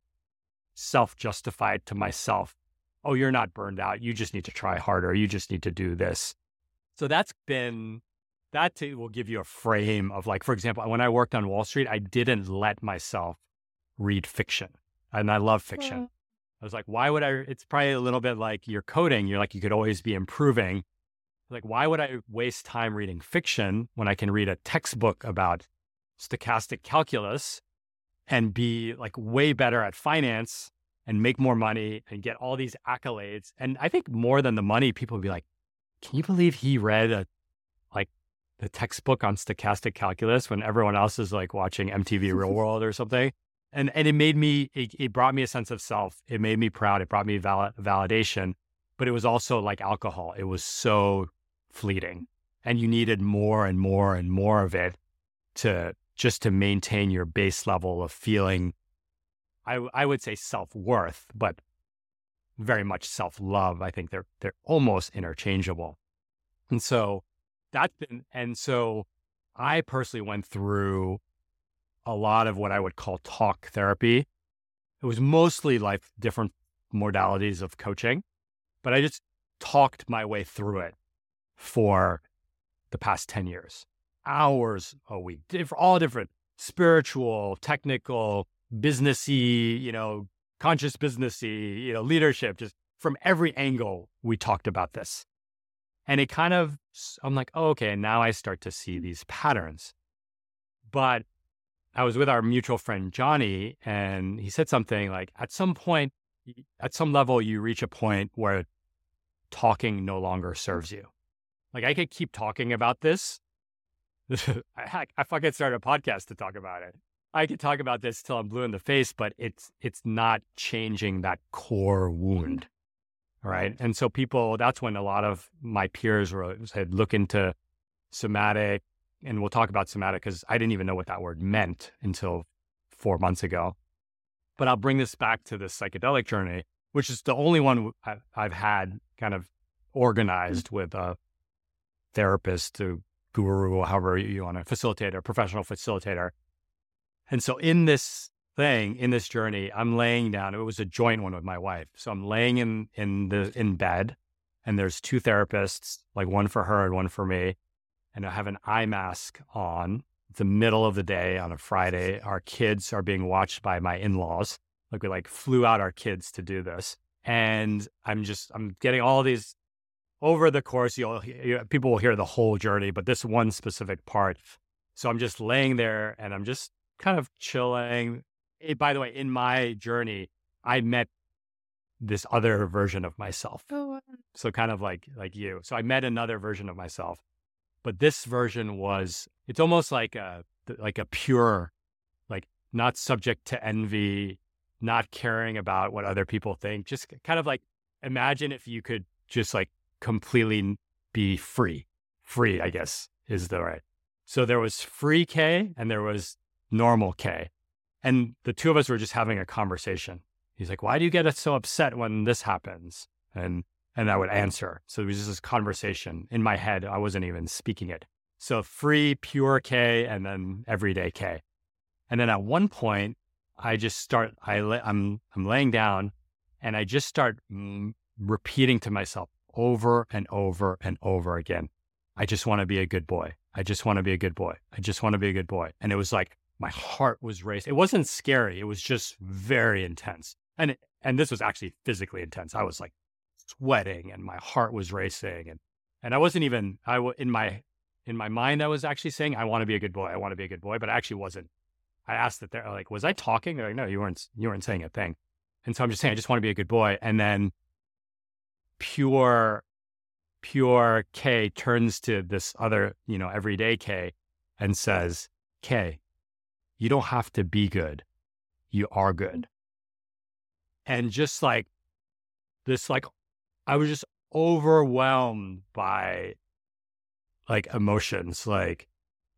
self justify it to myself. Oh, you're not burned out. You just need to try harder. You just need to do this. So that's been that will give you a frame of like, for example, when I worked on Wall Street, I didn't let myself read fiction, and I love fiction. Yeah. I was like, why would I? It's probably a little bit like your coding. You're like, you could always be improving. Like, why would I waste time reading fiction when I can read a textbook about stochastic calculus and be like way better at finance and make more money and get all these accolades? And I think more than the money, people would be like, can you believe he read a like the textbook on stochastic calculus when everyone else is like watching MTV Real [laughs] World or something? And and it made me it, it brought me a sense of self. It made me proud. It brought me val- validation. But it was also like alcohol. It was so fleeting and you needed more and more and more of it to just to maintain your base level of feeling I, I would say self-worth but very much self-love. I think they're they're almost interchangeable. And so that's been and so i personally went through a lot of what i would call talk therapy. It was mostly like different modalities of coaching but i just talked my way through it for the past 10 years. Hours a week, for all different spiritual, technical, businessy, you know, conscious businessy, you know, leadership, just from every angle we talked about this. And it kind of, I'm like, oh, okay, now I start to see these patterns. But I was with our mutual friend, Johnny, and he said something like, at some point, at some level, you reach a point where talking no longer serves you. Like I could keep talking about this. [laughs] I, I fucking started a podcast to talk about it. I could talk about this till I'm blue in the face, but it's it's not changing that core wound. Right. And so people that's when a lot of my peers were said look into somatic and we'll talk about somatic because I didn't even know what that word meant until four months ago. But I'll bring this back to the psychedelic journey, which is the only one I've had kind of organized with a therapist to guru, however you want to facilitator, professional facilitator. And so in this thing, in this journey, I'm laying down. It was a joint one with my wife. So I'm laying in in the in bed, and there's two therapists, like one for her and one for me. And I have an eye mask on. It's the middle of the day on a Friday. Our kids are being watched by my in-laws. Like we like flew out our kids to do this. And I'm just I'm getting all these over the course, you'll people will hear the whole journey, but this one specific part. So I'm just laying there and I'm just kind of chilling. It, by the way, in my journey, I met this other version of myself. Oh, wow. So kind of like like you. So I met another version of myself, but this version was it's almost like a like a pure, like not subject to envy, not caring about what other people think. Just kind of like imagine if you could just like completely be free. Free, I guess, is the right. So there was free K and there was normal K. And the two of us were just having a conversation. He's like, Why do you get so upset when this happens? And and I would answer. So it was just this conversation in my head. I wasn't even speaking it. So free, pure K, and then everyday K. And then at one point, I just start. I I'm I'm laying down, and I just start repeating to myself over and over and over again. I just want to be a good boy. I just want to be a good boy. I just want to be a good boy. And it was like my heart was racing. It wasn't scary. It was just very intense. And and this was actually physically intense. I was like sweating and my heart was racing and and I wasn't even I in my in my mind I was actually saying I want to be a good boy. I want to be a good boy, but I actually wasn't. I asked that they're like, was I talking? They're like, no, you weren't you weren't saying a thing. And so I'm just saying I just want to be a good boy. And then pure pure K turns to this other, you know, everyday K and says, K, you don't have to be good. You are good. And just like this, like, I was just overwhelmed by like emotions. Like,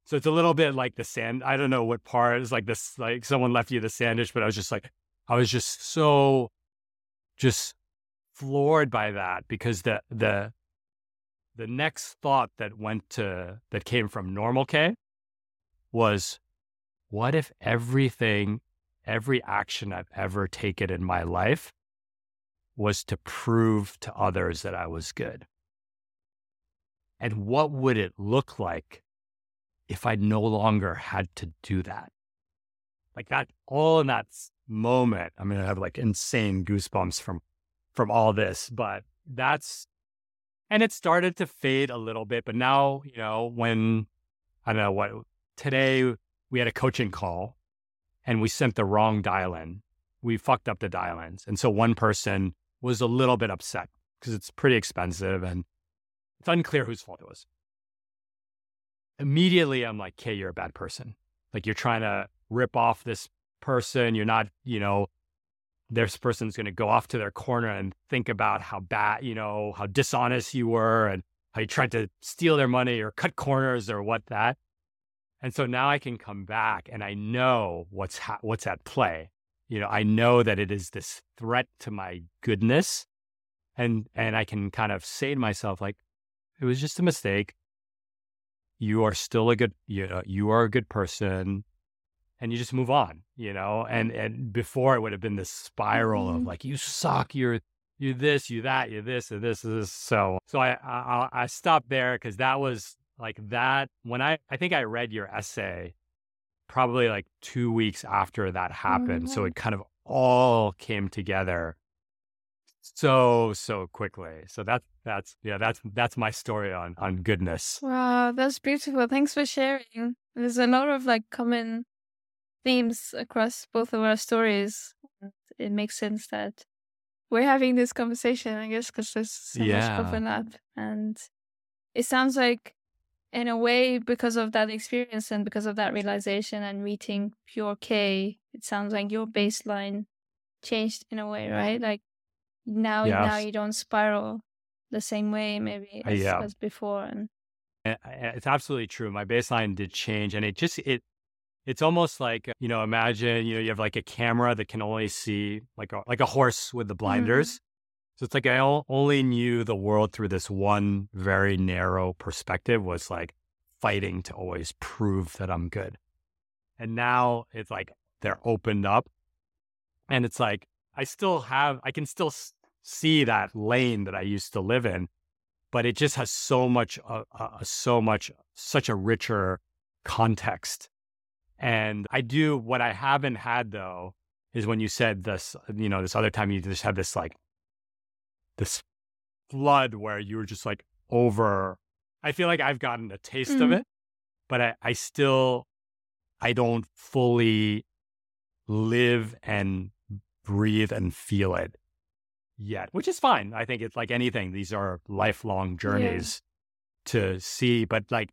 so it's a little bit like the sand. I don't know what part is like this, like someone left you the sandwich, but I was just like, I was just so just floored by that because the, the, the next thought that went to, that came from normal K was what if everything, every action I've ever taken in my life was to prove to others that I was good? And what would it look like if I no longer had to do that? Like that, all in that moment, I'm going to have like insane goosebumps from, from all this, but that's, and it started to fade a little bit. But now, you know, when I don't know what today we had a coaching call and we sent the wrong dial in. We fucked up the dial ins. And so one person was a little bit upset because it's pretty expensive and it's unclear whose fault it was. Immediately, I'm like, okay, you're a bad person. Like you're trying to rip off this person. You're not, you know, this person's going to go off to their corner and think about how bad, you know, how dishonest you were and how you tried to steal their money or cut corners or what that. And so now I can come back and I know what's ha- what's at play. You know, I know that it is this threat to my goodness, and and I can kind of say to myself like, it was just a mistake. You are still a good you know, you are a good person, and you just move on. You know, and and before it would have been this spiral mm-hmm. of like, you suck, you're you this, you that, you this, and this, this. So so I I, I stopped there because that was like that when i i think i read your essay probably like two weeks after that happened mm-hmm. so it kind of all came together so so quickly so that's that's yeah that's that's my story on on goodness wow that's beautiful thanks for sharing there's a lot of like common themes across both of our stories it makes sense that we're having this conversation i guess because there's so yeah. much overlap and it sounds like in a way, because of that experience and because of that realization and meeting pure K, it sounds like your baseline changed in a way, right? Like now, yes. now you don't spiral the same way maybe uh, as, yeah. as before. And it's absolutely true. My baseline did change, and it just it it's almost like you know imagine you know you have like a camera that can only see like a like a horse with the mm-hmm. blinders. Mm-hmm. So it's like I only knew the world through this one very narrow perspective was like fighting to always prove that I'm good. And now it's like they're opened up and it's like I still have, I can still see that lane that I used to live in, but it just has so much, uh, uh, so much, such a richer context. And I do what I haven't had though is when you said this, you know, this other time you just have this like this flood where you were just like over. I feel like I've gotten a taste mm. of mm-hmm. it, but I, I still, I don't fully live and breathe and feel it yet, which is fine. I think it's like anything. These are lifelong journeys yeah. to see, but like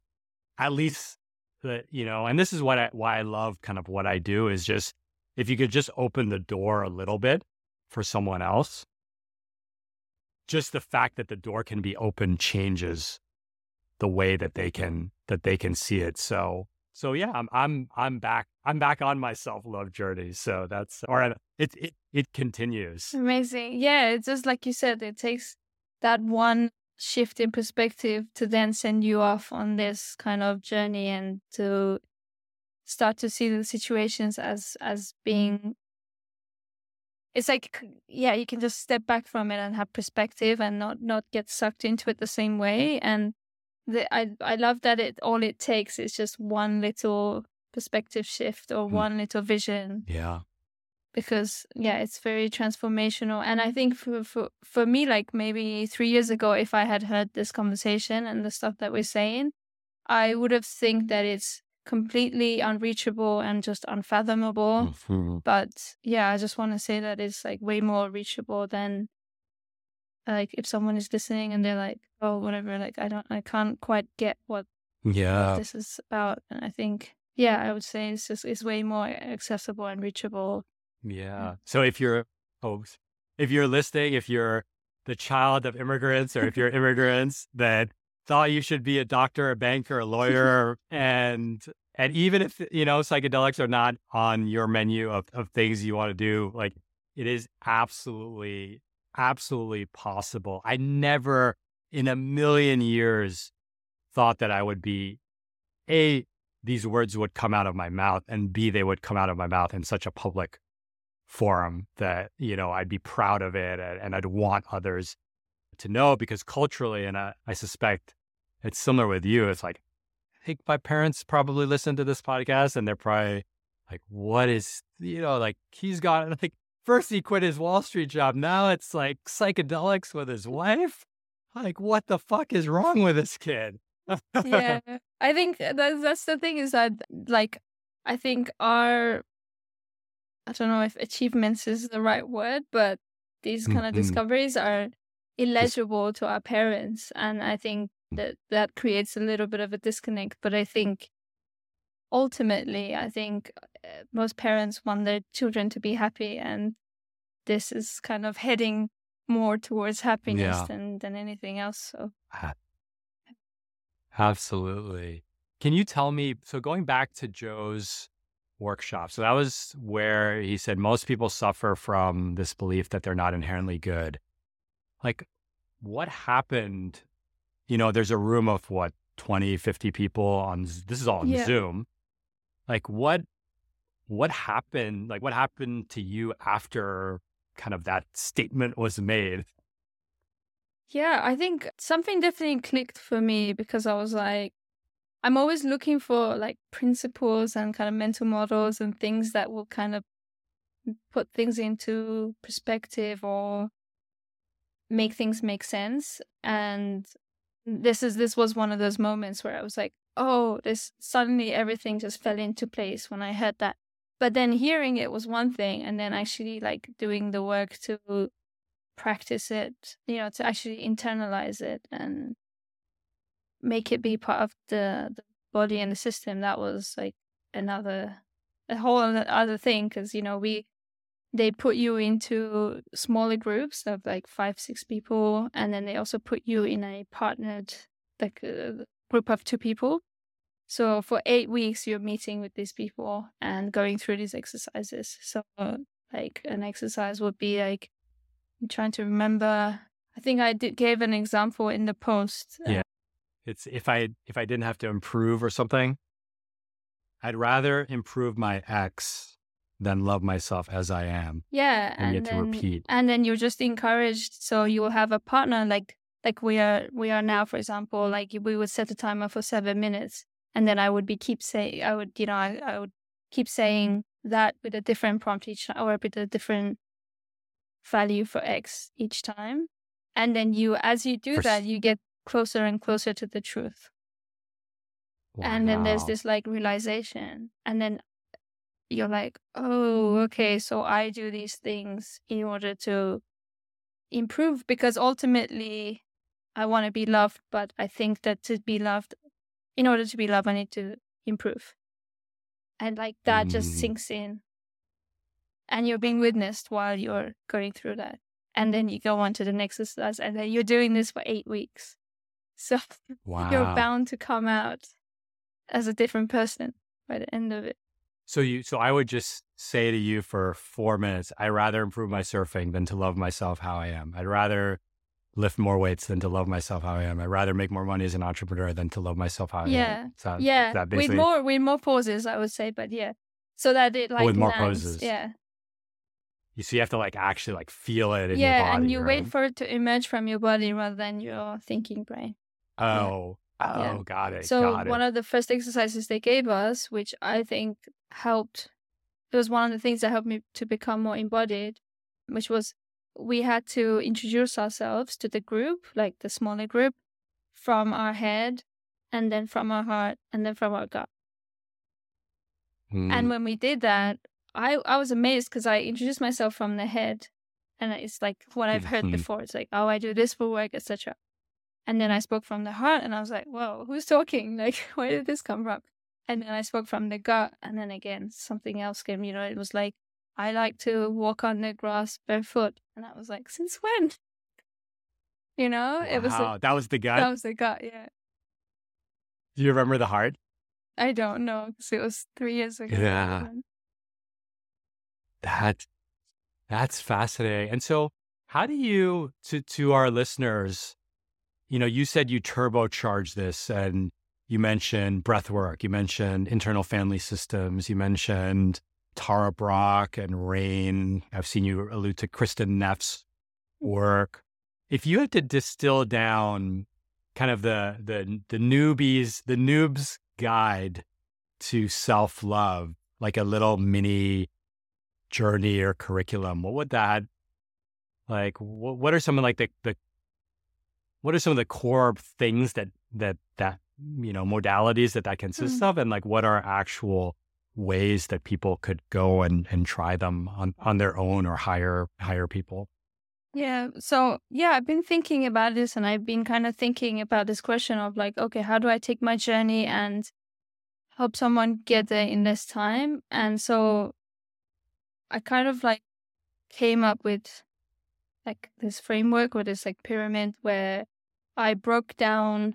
at least the, you know, and this is what I, why I love kind of what I do is just, if you could just open the door a little bit for someone else, just the fact that the door can be open changes the way that they can that they can see it. So so yeah, I'm I'm I'm back. I'm back on my self love journey. So that's or it it it continues. Amazing. Yeah, it's just like you said. It takes that one shift in perspective to then send you off on this kind of journey and to start to see the situations as as being it's like yeah you can just step back from it and have perspective and not not get sucked into it the same way and the, I I love that it all it takes is just one little perspective shift or mm. one little vision. Yeah. Because yeah, it's very transformational. And I think for, for for me, like maybe three years ago, if I had heard this conversation and the stuff that we're saying, I would have think that it's completely unreachable and just unfathomable. Mm-hmm. But yeah, I just want to say that it's like way more reachable than like if someone is listening and they're like, oh, whatever, like I don't, I can't quite get what, yeah what this is about. And I think, yeah, I would say it's just it's way more accessible and reachable. Yeah. Mm. So if you're, oh, if you're listening, if you're the child of immigrants, or if you're immigrants that thought you should be a doctor, a banker, a lawyer, [laughs] and and even if you know psychedelics are not on your menu of, of things you want to do, like it is absolutely absolutely possible. I never in a million years thought that I would be A, these words would come out of my mouth, and B, they would come out of my mouth in such a public forum that, you know, I'd be proud of it and, I'd want others to know because culturally, and I, I suspect it's similar with you, it's like, I think my parents probably listen to this podcast and they're probably like, what is, you know, like he's got [laughs] like First, he quit his Wall Street job. Now it's like psychedelics with his wife. Like, what the fuck is wrong with this kid? [laughs] yeah, I think uh, that's that's the thing is that like I think our I don't know if achievements is the right word, but these kind of mm-hmm. discoveries are illegible to our parents, and I think mm. that that creates a little bit of a disconnect. But I think ultimately, I think uh, most parents want their children to be happy, and this is kind of heading more towards happiness yeah. than than anything else. So, absolutely. Can you tell me? So, going back to Joe's workshop, so that was where he said most people suffer from this belief that they're not inherently good. Like, what happened? You know, there's a room of what 20, 50 people on this is all on yeah. Zoom like what what happened like what happened to you after kind of that statement was made yeah i think something definitely clicked for me because i was like i'm always looking for like principles and kind of mental models and things that will kind of put things into perspective or make things make sense and this is this was one of those moments where i was like oh, this suddenly everything just fell into place when I heard that. But then hearing it was one thing, and then actually like doing the work to practice it, you know, to actually internalize it and make it be part of the, the body and the system. That was like another, a whole other thing because, you know, we, they put you into smaller groups of like five, six people, and then they also put you in a partnered, like a group of two people. So for eight weeks, you're meeting with these people and going through these exercises. So like an exercise would be like I'm trying to remember. I think I did gave an example in the post. Uh, yeah, it's if I if I didn't have to improve or something, I'd rather improve my ex than love myself as I am. Yeah, and, and then, to repeat. And then you're just encouraged. So you will have a partner like like we are we are now, for example. Like we would set a timer for seven minutes, and then I would be keep saying I would you know I, I would keep saying that with a different prompt each time or with a different value for x each time and then you as you do for that you get closer and closer to the truth wow. and then there's this like realization and then you're like oh okay so i do these things in order to improve because ultimately i want to be loved but i think that to be loved in order to be loved, I need to improve. And like that mm. just sinks in. And you're being witnessed while you're going through that. and then you go on to the next exercise, and then you're doing this for eight weeks. So [laughs] Wow. you're bound to come out as a different person by the end of it. So you so I would just say to you for four minutes, I'd rather improve my surfing than to love myself how I am. I'd rather lift more weights than to love myself how I am. I'd rather make more money as an entrepreneur than to love myself how I Yeah. am. Is that- is yeah, that with more with more pauses, I would say, but yeah, so that it like with more lands. poses. Yeah, You so you have to like actually like feel it in yeah, your body. and you right? wait for it to emerge from your body rather than your thinking brain. Oh, oh, Yeah. got it. So got it. one of the first exercises they gave us, which I think helped, it was one of the things that helped me to become more embodied, which was we had to introduce ourselves to the group, like the smaller group, from our head, and then from our heart, and then from our gut. Mm, And when we did that, I I was amazed because I introduced myself from the head, and it's like what I've heard Mhm. before. It's like, oh, I do this for work, etc. And then I spoke from the heart, and I was like, whoa, who's talking? [laughs] Like, where did this come from? And then I spoke from the gut, and then again something else came. You know, it was like I like to walk on the grass barefoot, and I was like, since when? [laughs] You know, it was wow, a, that was the gut. that was the gut. Yeah, Do you remember the heart? I don't know because it was three years ago. Yeah. That that's fascinating. And so how do you to to our listeners, you know, you said you turbocharge this and you mentioned breath work, you mentioned internal family systems, you mentioned Tara Brach and Rain. I've seen you allude to Kristin Neff's work. If you had to distill down kind of the the the newbies, the noobs guide to self-love, like a little mini journey or curriculum, what would that like what, what are some of like the, the what are some of the core things that that that you know modalities that that consists hmm. of and like what are actual ways that people could go and and try them on on their own or hire hire people Yeah. So, yeah, I've been thinking about this and I've been kind of thinking about this question of like, okay, how do I take my journey and help someone get there in less time? And so I kind of like came up with like this framework or this like pyramid where I broke down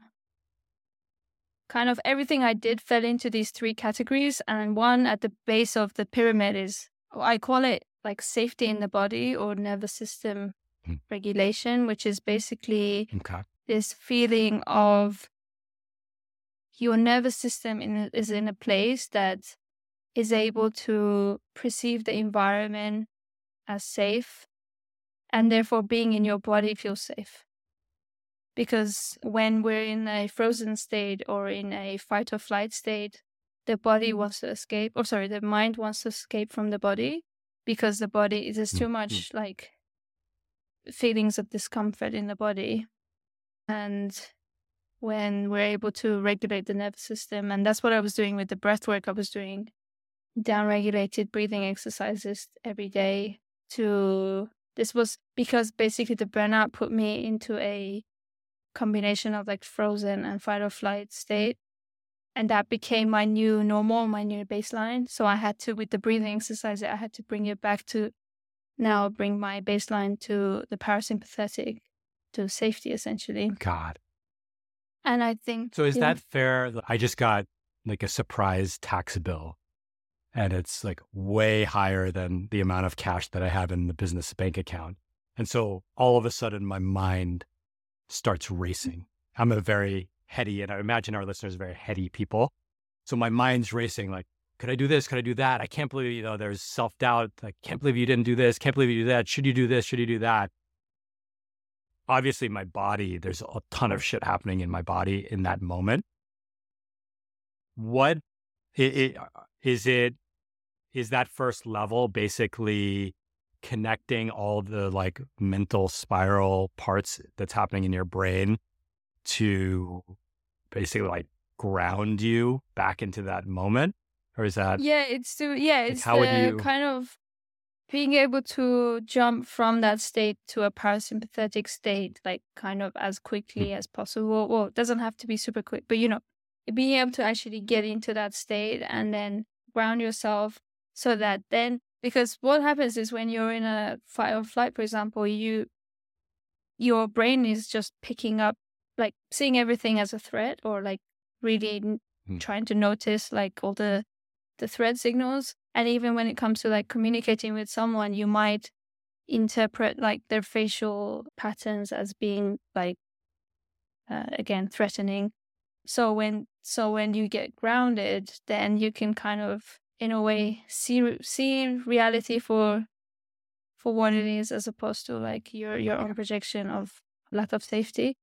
kind of everything I did fell into these three categories. And one at the base of the pyramid is, I call it like safety in the body or nervous system Hmm. regulation, which is basically okay this feeling of your nervous system in, is in a place that is able to perceive the environment as safe and therefore being in your body feels safe. Because when we're in a frozen state or in a fight or flight state the body wants to escape or sorry the mind wants to escape from the body because the body is just too Mm, much like feelings of discomfort in the body. And when we're able to regulate the nervous system and that's what i was doing with the breath work i was doing down regulated breathing exercises every day to this was because basically the burnout put me into a combination of like frozen and fight or flight state and that became my new normal my new baseline. So i had to with the breathing exercise i had to bring it back to now bring my baseline to the parasympathetic to safety essentially. God. And i think so is yeah. that fair? I just got like a surprise tax bill and it's like way higher than the amount of cash that I have in the business bank account. And so all of a sudden my mind starts racing. I'm a very heady, and I imagine our listeners are very heady people. So my mind's racing like, could I do this? Could I do that? I can't believe, you know, there's self doubt. I can't believe you didn't do this. Can't believe you do that. Should you do this? Should you do that? Obviously, my body, there's a ton of shit happening in my body in that moment. What it, it, is it is that first level basically connecting all the like mental spiral parts that's happening in your brain to basically like ground you back into that moment? Or is that yeah it's to yeah it's how the you- kind of being able to jump from that state to a parasympathetic state like kind of as mm. quickly as possible. Well it doesn't have to be super quick but you know being able to actually get into that state and then ground yourself so that then because what happens is when you're in a fight or flight for example you your brain is just picking up, like seeing everything as a threat or like really mm. trying to notice like all the the threat signals. And even when it comes to like communicating with someone, you might interpret like their facial patterns as being like uh, again threatening so when so when you get grounded then you can kind of in a way see see reality for for what it is as opposed to like your your own projection of lack of safety.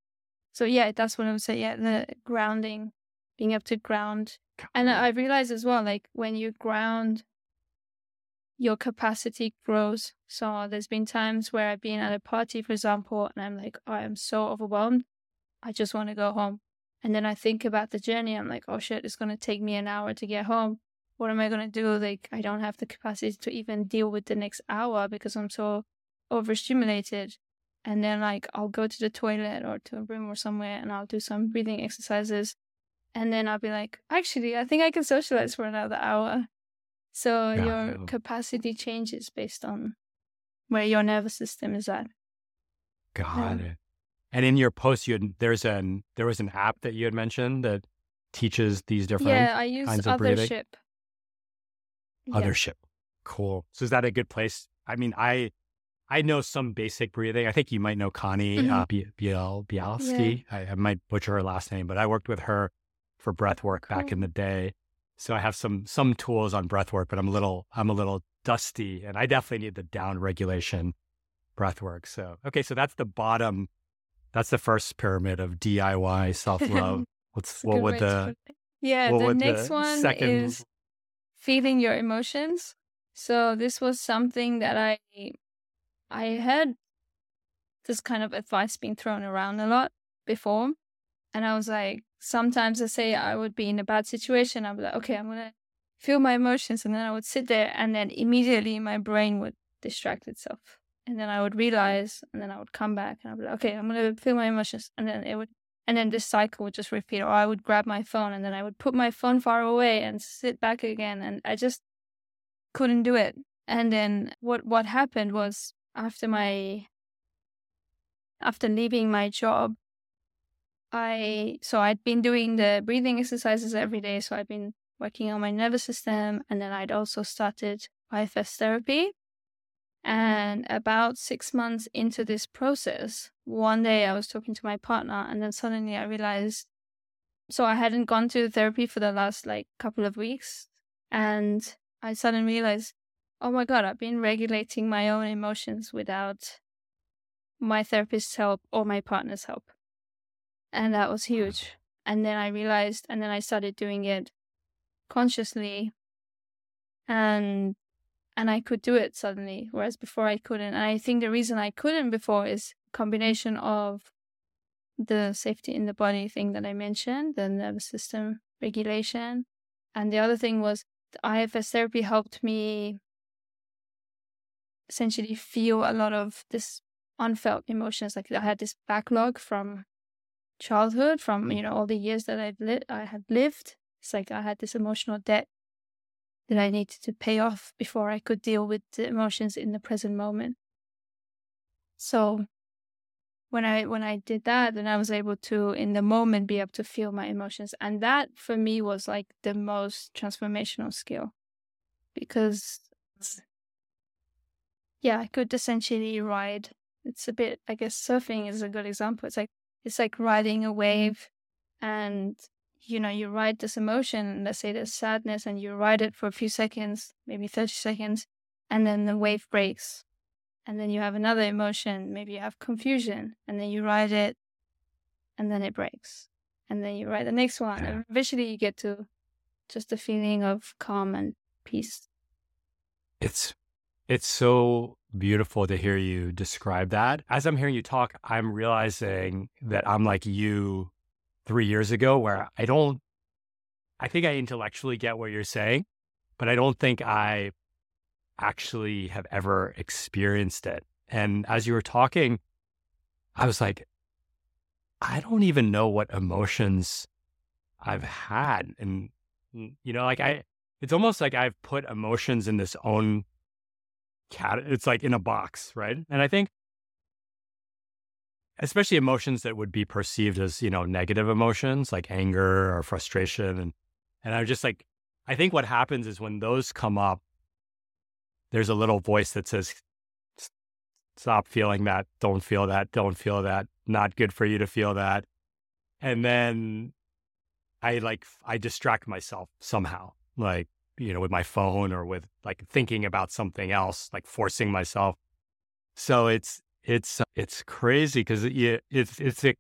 So yeah that's what i would say yeah the grounding being able to ground. And i realize as well like when you ground your capacity grows. So there's been times where i've been at a party for example and i'm like oh, i'm so overwhelmed. I just want to go home. And then I think about the journey. I'm like, oh shit, it's going to take me an hour to get home. What am I going to do? Like, I don't have the capacity to even deal with the next hour because I'm so overstimulated. And then, like, I'll go to the toilet or to a room or somewhere and I'll do some breathing exercises. And then I'll be like, actually, I think I can socialize for another hour. So yeah. your capacity changes based on where your nervous system is at. Got yeah. it. And in your post, you had, there's an there was an app that you had mentioned that teaches these different yeah, I use kinds of breathing. Othership. Othership, yeah. cool. So is that a good place? I mean, I I know some basic breathing. I think you might know Connie mm-hmm. uh, Biel Bialski. Yeah. I, I, might butcher her last name, but I worked with her for breath work cool. back in the day. So I have some some tools on breath work, but I'm a little I'm a little dusty, and I definitely need the down regulation breath work. So okay, so that's the bottom that's the first pyramid of DIY [laughs] self love. What's what would the yeah the next the one second... is feeling your emotions. So this was something that I I had this kind of advice being thrown around a lot before, and I was like, sometimes I say I would be in a bad situation. Be like, okay, I'm gonna feel my emotions, and then I would sit there, and then immediately my brain would distract itself and then I would realize, and then I would come back and I'd be like, okay, I'm gonna feel my emotions, and then it would, and then this cycle would just repeat. Or I would grab my phone and then I would put my phone far away and sit back again, and I just couldn't do it. And then what what happened was after my after leaving my job, I so I'd been doing the breathing exercises every day, so I'd been working on my nervous system, and then I'd also started IFS therapy and about six months into this process, one day I was talking to my partner, and then suddenly I realized so I hadn't gone to therapy for the last like couple of weeks. And I suddenly realized, oh my God, I've been regulating my own emotions without my therapist's help or my partner's help. And that was huge. And then I realized, and then I started doing it consciously. And and I could do it suddenly, whereas before I couldn't. And I think the reason I couldn't before is combination of the safety in the body thing that I mentioned, the nervous system regulation, and the other thing was the IFS therapy helped me essentially feel a lot of this unfelt emotions. Like I had this backlog from childhood, from you know all the years that I've lived, I had lived. It's like I had this emotional debt that I needed to pay off before I could deal with the emotions in the present moment. So when I when I did that, then I was able to in the moment be able to feel my emotions. And that for me was like the most transformational skill. Because yeah, I could essentially ride it's a bit I guess surfing is a good example. It's like it's like riding a mm-hmm. wave and you know, you ride this emotion, let's say there's sadness, and you ride it for a few seconds, maybe 30 seconds, and then the wave breaks. And then you have another emotion, maybe you have confusion, and then you ride it, and then it breaks. And then you ride the next one. And eventually you get to just a feeling of calm and peace. It's it's so beautiful to hear you describe that. As I'm hearing you talk, I'm realizing that I'm like you three years ago where I don't, I think I intellectually get what you're saying, but I don't think I actually have ever experienced it. And as you were talking, I was like, I don't even know what emotions I've had. And, you know, like I, it's almost like I've put emotions in this own cat. It's like in a box, right? And I think especially emotions that would be perceived as, you know, negative emotions like anger or frustration. And, and I'm just like, I think what happens is when those come up, there's a little voice that says, stop feeling that, don't feel that, don't feel that, not good for you to feel that. And then I like, I distract myself somehow, like, you know, with my phone or with like thinking about something else, like forcing myself. So it's, it's uh, it's crazy because it, it's it's a,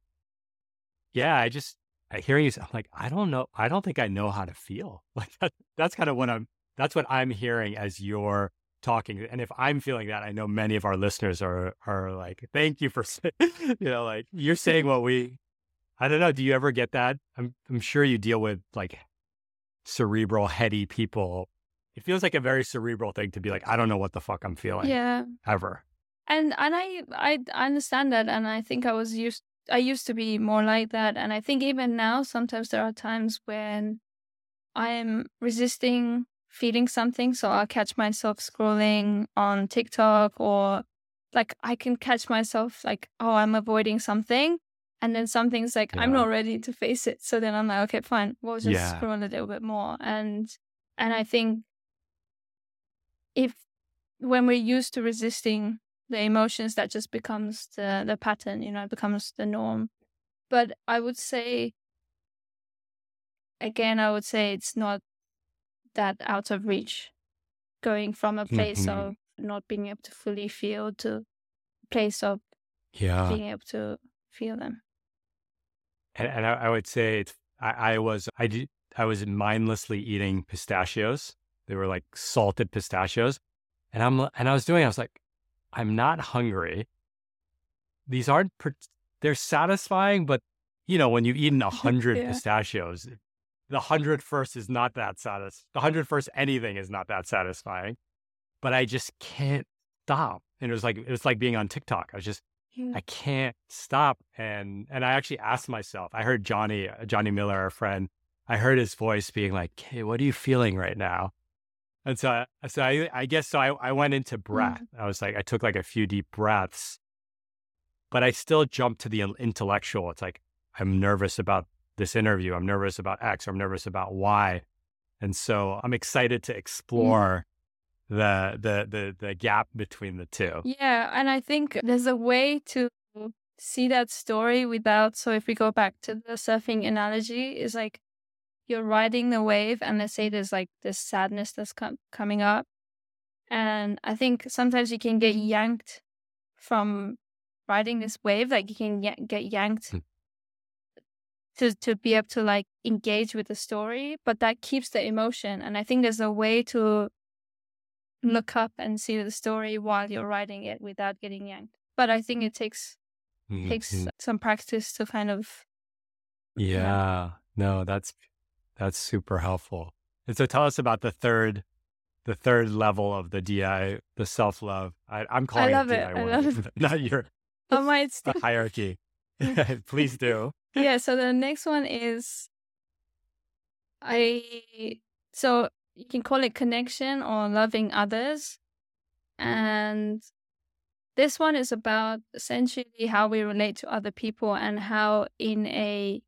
yeah. I just I hear you. I'm like I don't know. I don't think I know how to feel. [laughs] Like that, that's kind of what I'm. That's what I'm hearing as you're talking. And if I'm feeling that, I know many of our listeners are are like, thank you for [laughs] you know like you're saying what we. I don't know. Do you ever get that? I'm I'm sure you deal with like cerebral, heady people. It feels like a very cerebral thing to be like, I don't know what the fuck I'm feeling. Yeah. Ever and and I, I understand that, and I think I was used I used to be more like that, and I think even now sometimes there are times when I am resisting feeling something, so I'll catch myself scrolling on TikTok or like I can catch myself like oh I'm avoiding something, and then something's like yeah. I'm not ready to face it, so then I'm like okay fine, we'll just yeah. scroll a little bit more, and and I think if when we're used to resisting the emotions that just becomes the the pattern you know it becomes the norm. But i would say again i would say it's not that out of reach going from a place mm-hmm. of not being able to fully feel to a place of yeah. being able to feel them. And, and I, I, would say it's I, I was i did i was mindlessly eating pistachios. They were like salted pistachios. And i'm and i was doing i was like I'm not hungry. These aren't, they're satisfying, but you know, when you've eaten a [laughs] hundred yeah. pistachios, the hundred first is not that satisfying. The hundred first anything is not that satisfying, but I just can't stop. And it was like, it was like being on TikTok. I was just, mm. I can't stop. And, and I actually asked myself, I heard Johnny, Johnny Miller, our friend, I heard his voice being like, Hey, what are you feeling right now? And so, so I, I guess so. I, I went into breath. Mm. I was like, I took like a few deep breaths, but I still jumped to the intellectual. It's like I'm nervous about this interview. I'm nervous about X. I'm nervous about Y, and so I'm excited to explore mm. the the the the gap between the two. Yeah, and I think there's a way to see that story without. So if we go back to the surfing analogy, is like you're riding the wave and let's say there's like this sadness that's com- coming up. And i think sometimes you can get yanked from riding this wave like you can y- get yanked hmm. to to be able to like engage with the story but that keeps the emotion. And i think there's a way to look up and see the story while you're riding it without getting yanked. But i think it takes mm-hmm. takes some practice to kind of yeah. No that's that's super helpful. And so tell us about the third the third level of the DI, the self love. I'm calling I love it, it. I love it. [laughs] not your [laughs] I might the [laughs] hierarchy. Mm. Please do. Yeah. So the next one is I so you can call it connection or loving others. And this one is about essentially how we relate to other people and how in a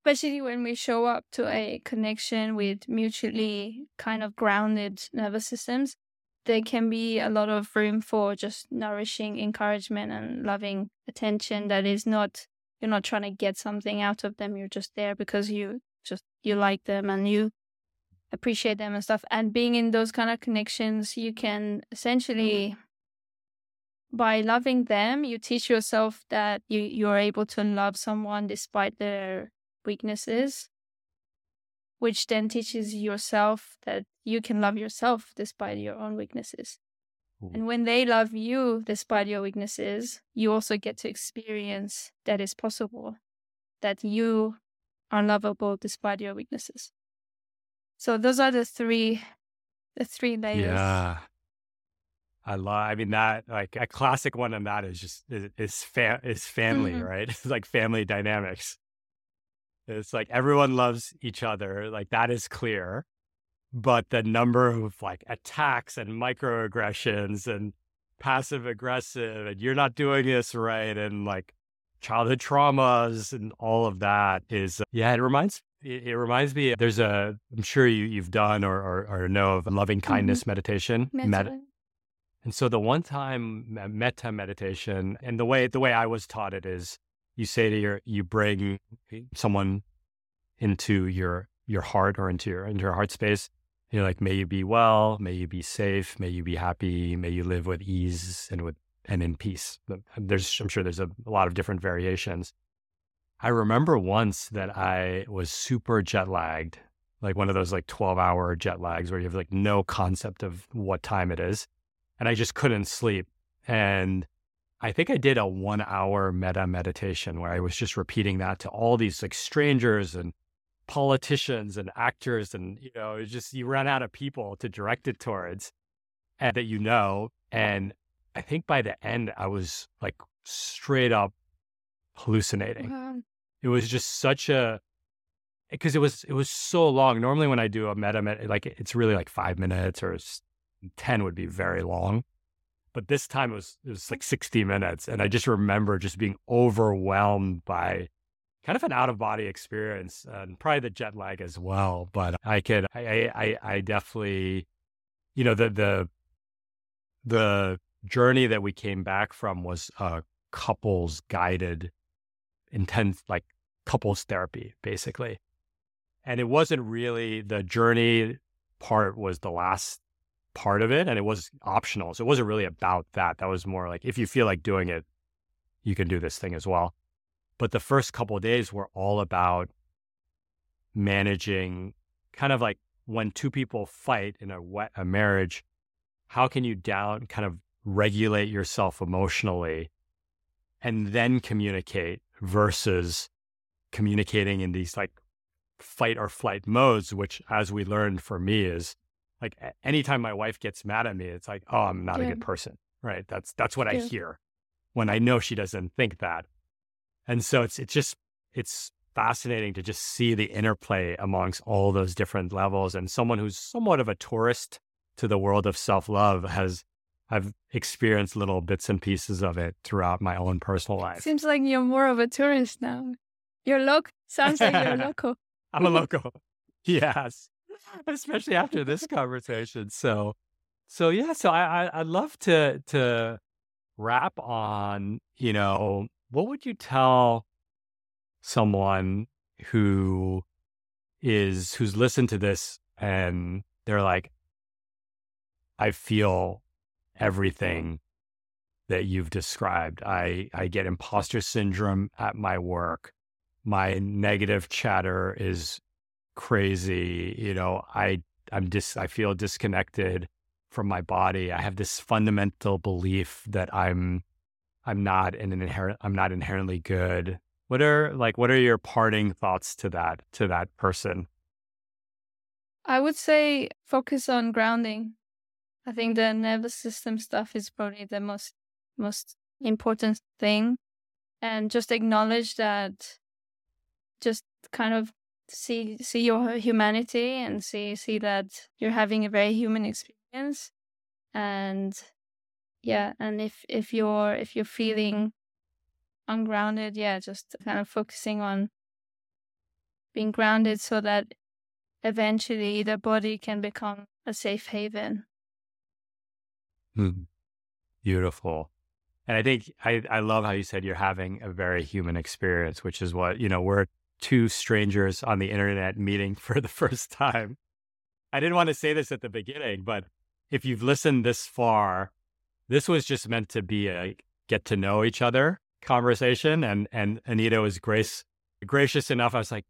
especially when we show up to a connection with mutually kind of grounded nervous systems, there can be a lot of room for just nourishing encouragement and loving attention that is not you're not trying to get something out of them you're just there because you just you like them and you appreciate them and stuff. And being in those kind of connections you can essentially by loving them you teach yourself that you you're able to love someone despite their weaknesses, which then teaches yourself that you can love yourself despite your own weaknesses. Ooh. And when they love you despite your weaknesses, you also get to experience that is possible, that you are lovable despite your weaknesses. So those are the three, the three layers. Yeah. I love. I mean that like a classic one on that is just is is, fa- is family, mm-hmm. right? [laughs] It's like family dynamics. It's like everyone loves each other. Like that is clear. But the number of like attacks and microaggressions and passive aggressive and you're not doing this right and like childhood traumas and all of that is yeah it reminds it, it reminds me there's a i'm sure you, you've done or, or, or know of loving mm-hmm. kindness mm-hmm. meditation Med- and so the one time metta meditation and the way the way i was taught it is you say to your you bring someone into your your heart or into your into your heart space you're like may you be well may you be safe may you be happy may you live with ease and with and in peace. There's, I'm sure there's a, a lot of different variations. I remember once that I was super jet lagged, like one of those like 12 hour jet lags where you have like no concept of what time it is. And I just couldn't sleep. And I think I did a one hour metta meditation where I was just repeating that to all these like strangers and politicians and actors. And, you know, it's just, you run out of people to direct it towards and that you know. And I think by the end, I was like straight up hallucinating. Wow. It was just such a because it was it was so long. Normally, when I do a metta, med, like it's really like five minutes or ten would be very long, but this time it was it was like sixty minutes, and I just remember just being overwhelmed by kind of an out of body experience and probably the jet lag as well. But I could I I I definitely you know the the the journey that we came back from was a couples guided intense like couples therapy basically and it wasn't really the journey part was the last part of it and it was optional so it wasn't really about that that was more like if you feel like doing it you can do this thing as well. But the first couple of days were all about managing kind of like when two people fight in a, wet, a marriage how can you down kind of regulate yourself emotionally and then communicate versus communicating in these like fight or flight modes, which, as we learned for me, is like anytime my wife gets mad at me, it's like, oh, I'm not yeah. a good person, right? That's that's what yeah. I hear when I know she doesn't think that, and so it's it's just it's fascinating to just see the interplay amongst all those different levels. And someone who's somewhat of a tourist to the world of self love has I've experienced little bits and pieces of it throughout my own personal life. Seems like you're more of a tourist now. You're local. Sounds like you're [laughs] local. I'm a local. [laughs] yes, [laughs] especially after this conversation. So, so yeah. So I, I I'd love to to wrap on. You know, what would you tell someone who is who's listened to this and they're like, I feel everything that you've described. I, I get imposter syndrome at my work. My negative chatter is crazy. You know, I I'm dis I feel disconnected from my body. I have this fundamental belief that I'm I'm not an inherent I'm not inherently good. What are like what are your parting thoughts to that to that person? I would say focus on grounding. I think the nervous system stuff is probably the most most important thing. And just acknowledge that just kind of see see your humanity and see see that you're having a very human experience. And yeah, and if if you're if you're feeling ungrounded, yeah, just kind of focusing on being grounded so that eventually the body can become a safe haven Mm. Beautiful. And I think I, I love how you said you're having a very human experience, which is what, you know, we're two strangers on the internet meeting [laughs] for the first time. I didn't want to say this at the beginning, but if you've listened this far, this was just meant to be a get to know each other conversation. And and Anita was grace gracious enough. I was like,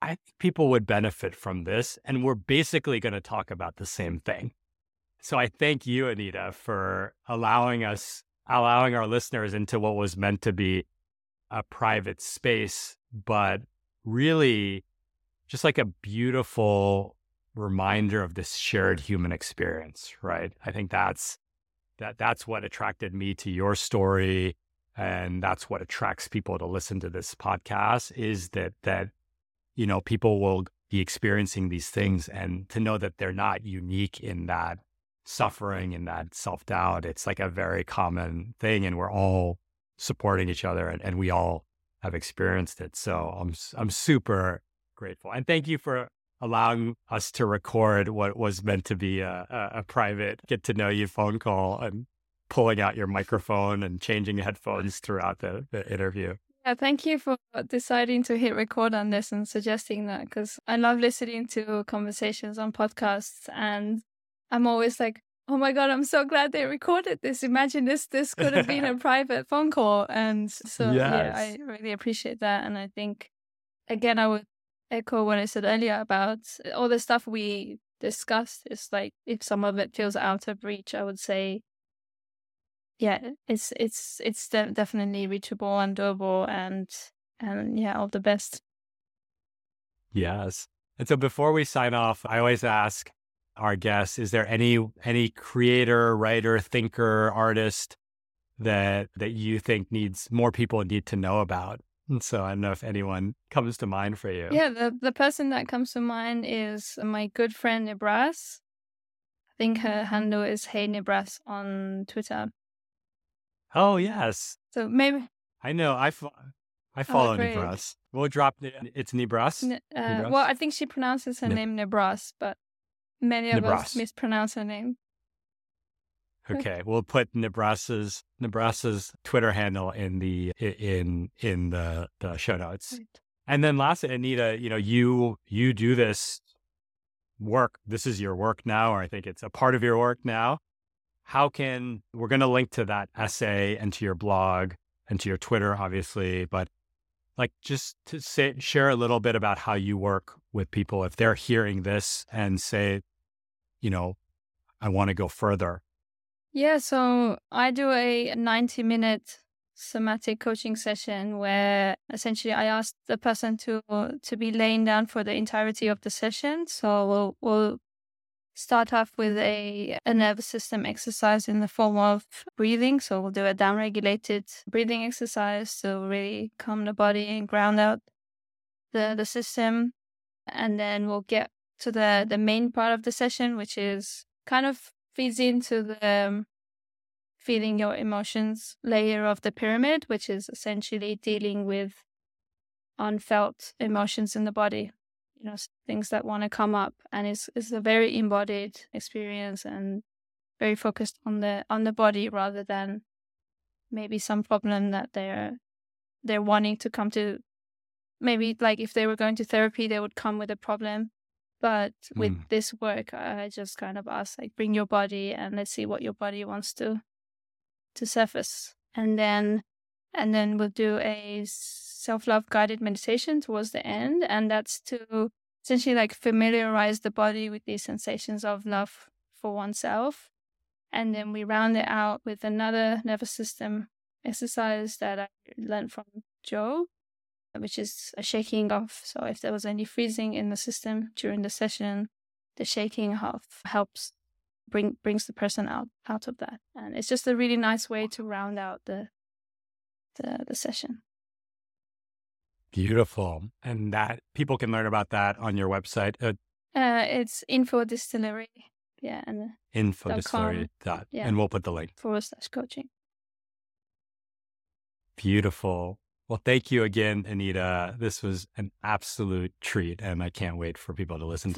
I think people would benefit from this. And we're basically going to talk about the same thing. So I thank you, Anita, for allowing us, allowing our listeners into what was meant to be a private space, but really just like a beautiful reminder of this shared human experience, right? I think that's that that's what attracted me to your story and that's what attracts people to listen to this podcast is that that you know people will be experiencing these things and to know that they're not unique in that suffering and that self doubt. It's like a very common thing, and we're all supporting each other, and, and we all have experienced it. So I'm I'm super grateful, and thank you for allowing us to record what was meant to be a, a, a private get to know you phone call and pulling out your microphone and changing headphones throughout the, the interview. Yeah, thank you for deciding to hit record on this and suggesting that because I love listening to conversations on podcasts and I'm always like, oh my god, I'm so glad they recorded this. Imagine this this could have been a [laughs] private phone call. And so yes. yeah, I really appreciate that. And I think again I would echo what I said earlier about all the stuff we discussed. It's like if some of it feels out of reach, I would say yeah, it's it's it's de- definitely reachable and doable, and and yeah, all the best. Yes. And so before we sign off, I always ask our guests: Is there any any creator, writer, thinker, artist that that you think needs more people need to know about? And so I don't know if anyone comes to mind for you. Yeah, the the person that comes to mind is my good friend Nebras. I think her handle is Hey Nebras on Twitter. Oh yes. So maybe I know. I, fo- I oh, follow oh, Nebras. We'll drop it's Nebras. Ne- uh, Well, I think she pronounces her ne- name Nebras, but many of Nebras. us mispronounce her name. [laughs] Okay, we'll put Nebras's Nebras's Twitter handle in the in in the, the show notes. Right. And then lastly, Anita, you know, you you do this work. This is your work now, or I think it's a part of your work now how can we're going to link to that essay and to your blog and to your Twitter, obviously, but like just to say, share a little bit about how you work with people if they're hearing this and say, you know, I want to go further. Yeah, so I do a 90 minute somatic coaching session where essentially I ask the person to to be laying down for the entirety of the session. So we'll we'll start off with a, a nervous system exercise in the form of breathing. So we'll do a down-regulated breathing exercise to really calm the body and ground out the, the system. And then we'll get to the, the main part of the session, which is kind of feeds into the um, feeling your emotions layer of the pyramid, which is essentially dealing with unfelt emotions in the body you know things that want to come up and it's it's a very embodied experience and very focused on the on the body rather than maybe some problem that they're they're wanting to come to maybe like if they were going to therapy they would come with a problem but with mm. this work i just kind of ask like bring your body and let's see what your body wants to to surface and then and then we'll do a self love guided meditation towards the end. And that's to essentially like familiarize the body with these sensations of love for oneself. And then we round it out with another nervous system exercise that I learned from Joe, which is a shaking off. So if there was any freezing in the system during the session, the shaking off helps bring brings the person out out of that. And it's just a really nice way to round out the the, the session. Beautiful. And that people can learn about that on your website. Uh, uh, it's info distillery. Yeah. And info distillery. Dot, yeah. And we'll put the link. Forward slash coaching. Beautiful. Well, thank you again, Anita. This was an absolute treat, and I can't wait for people to listen to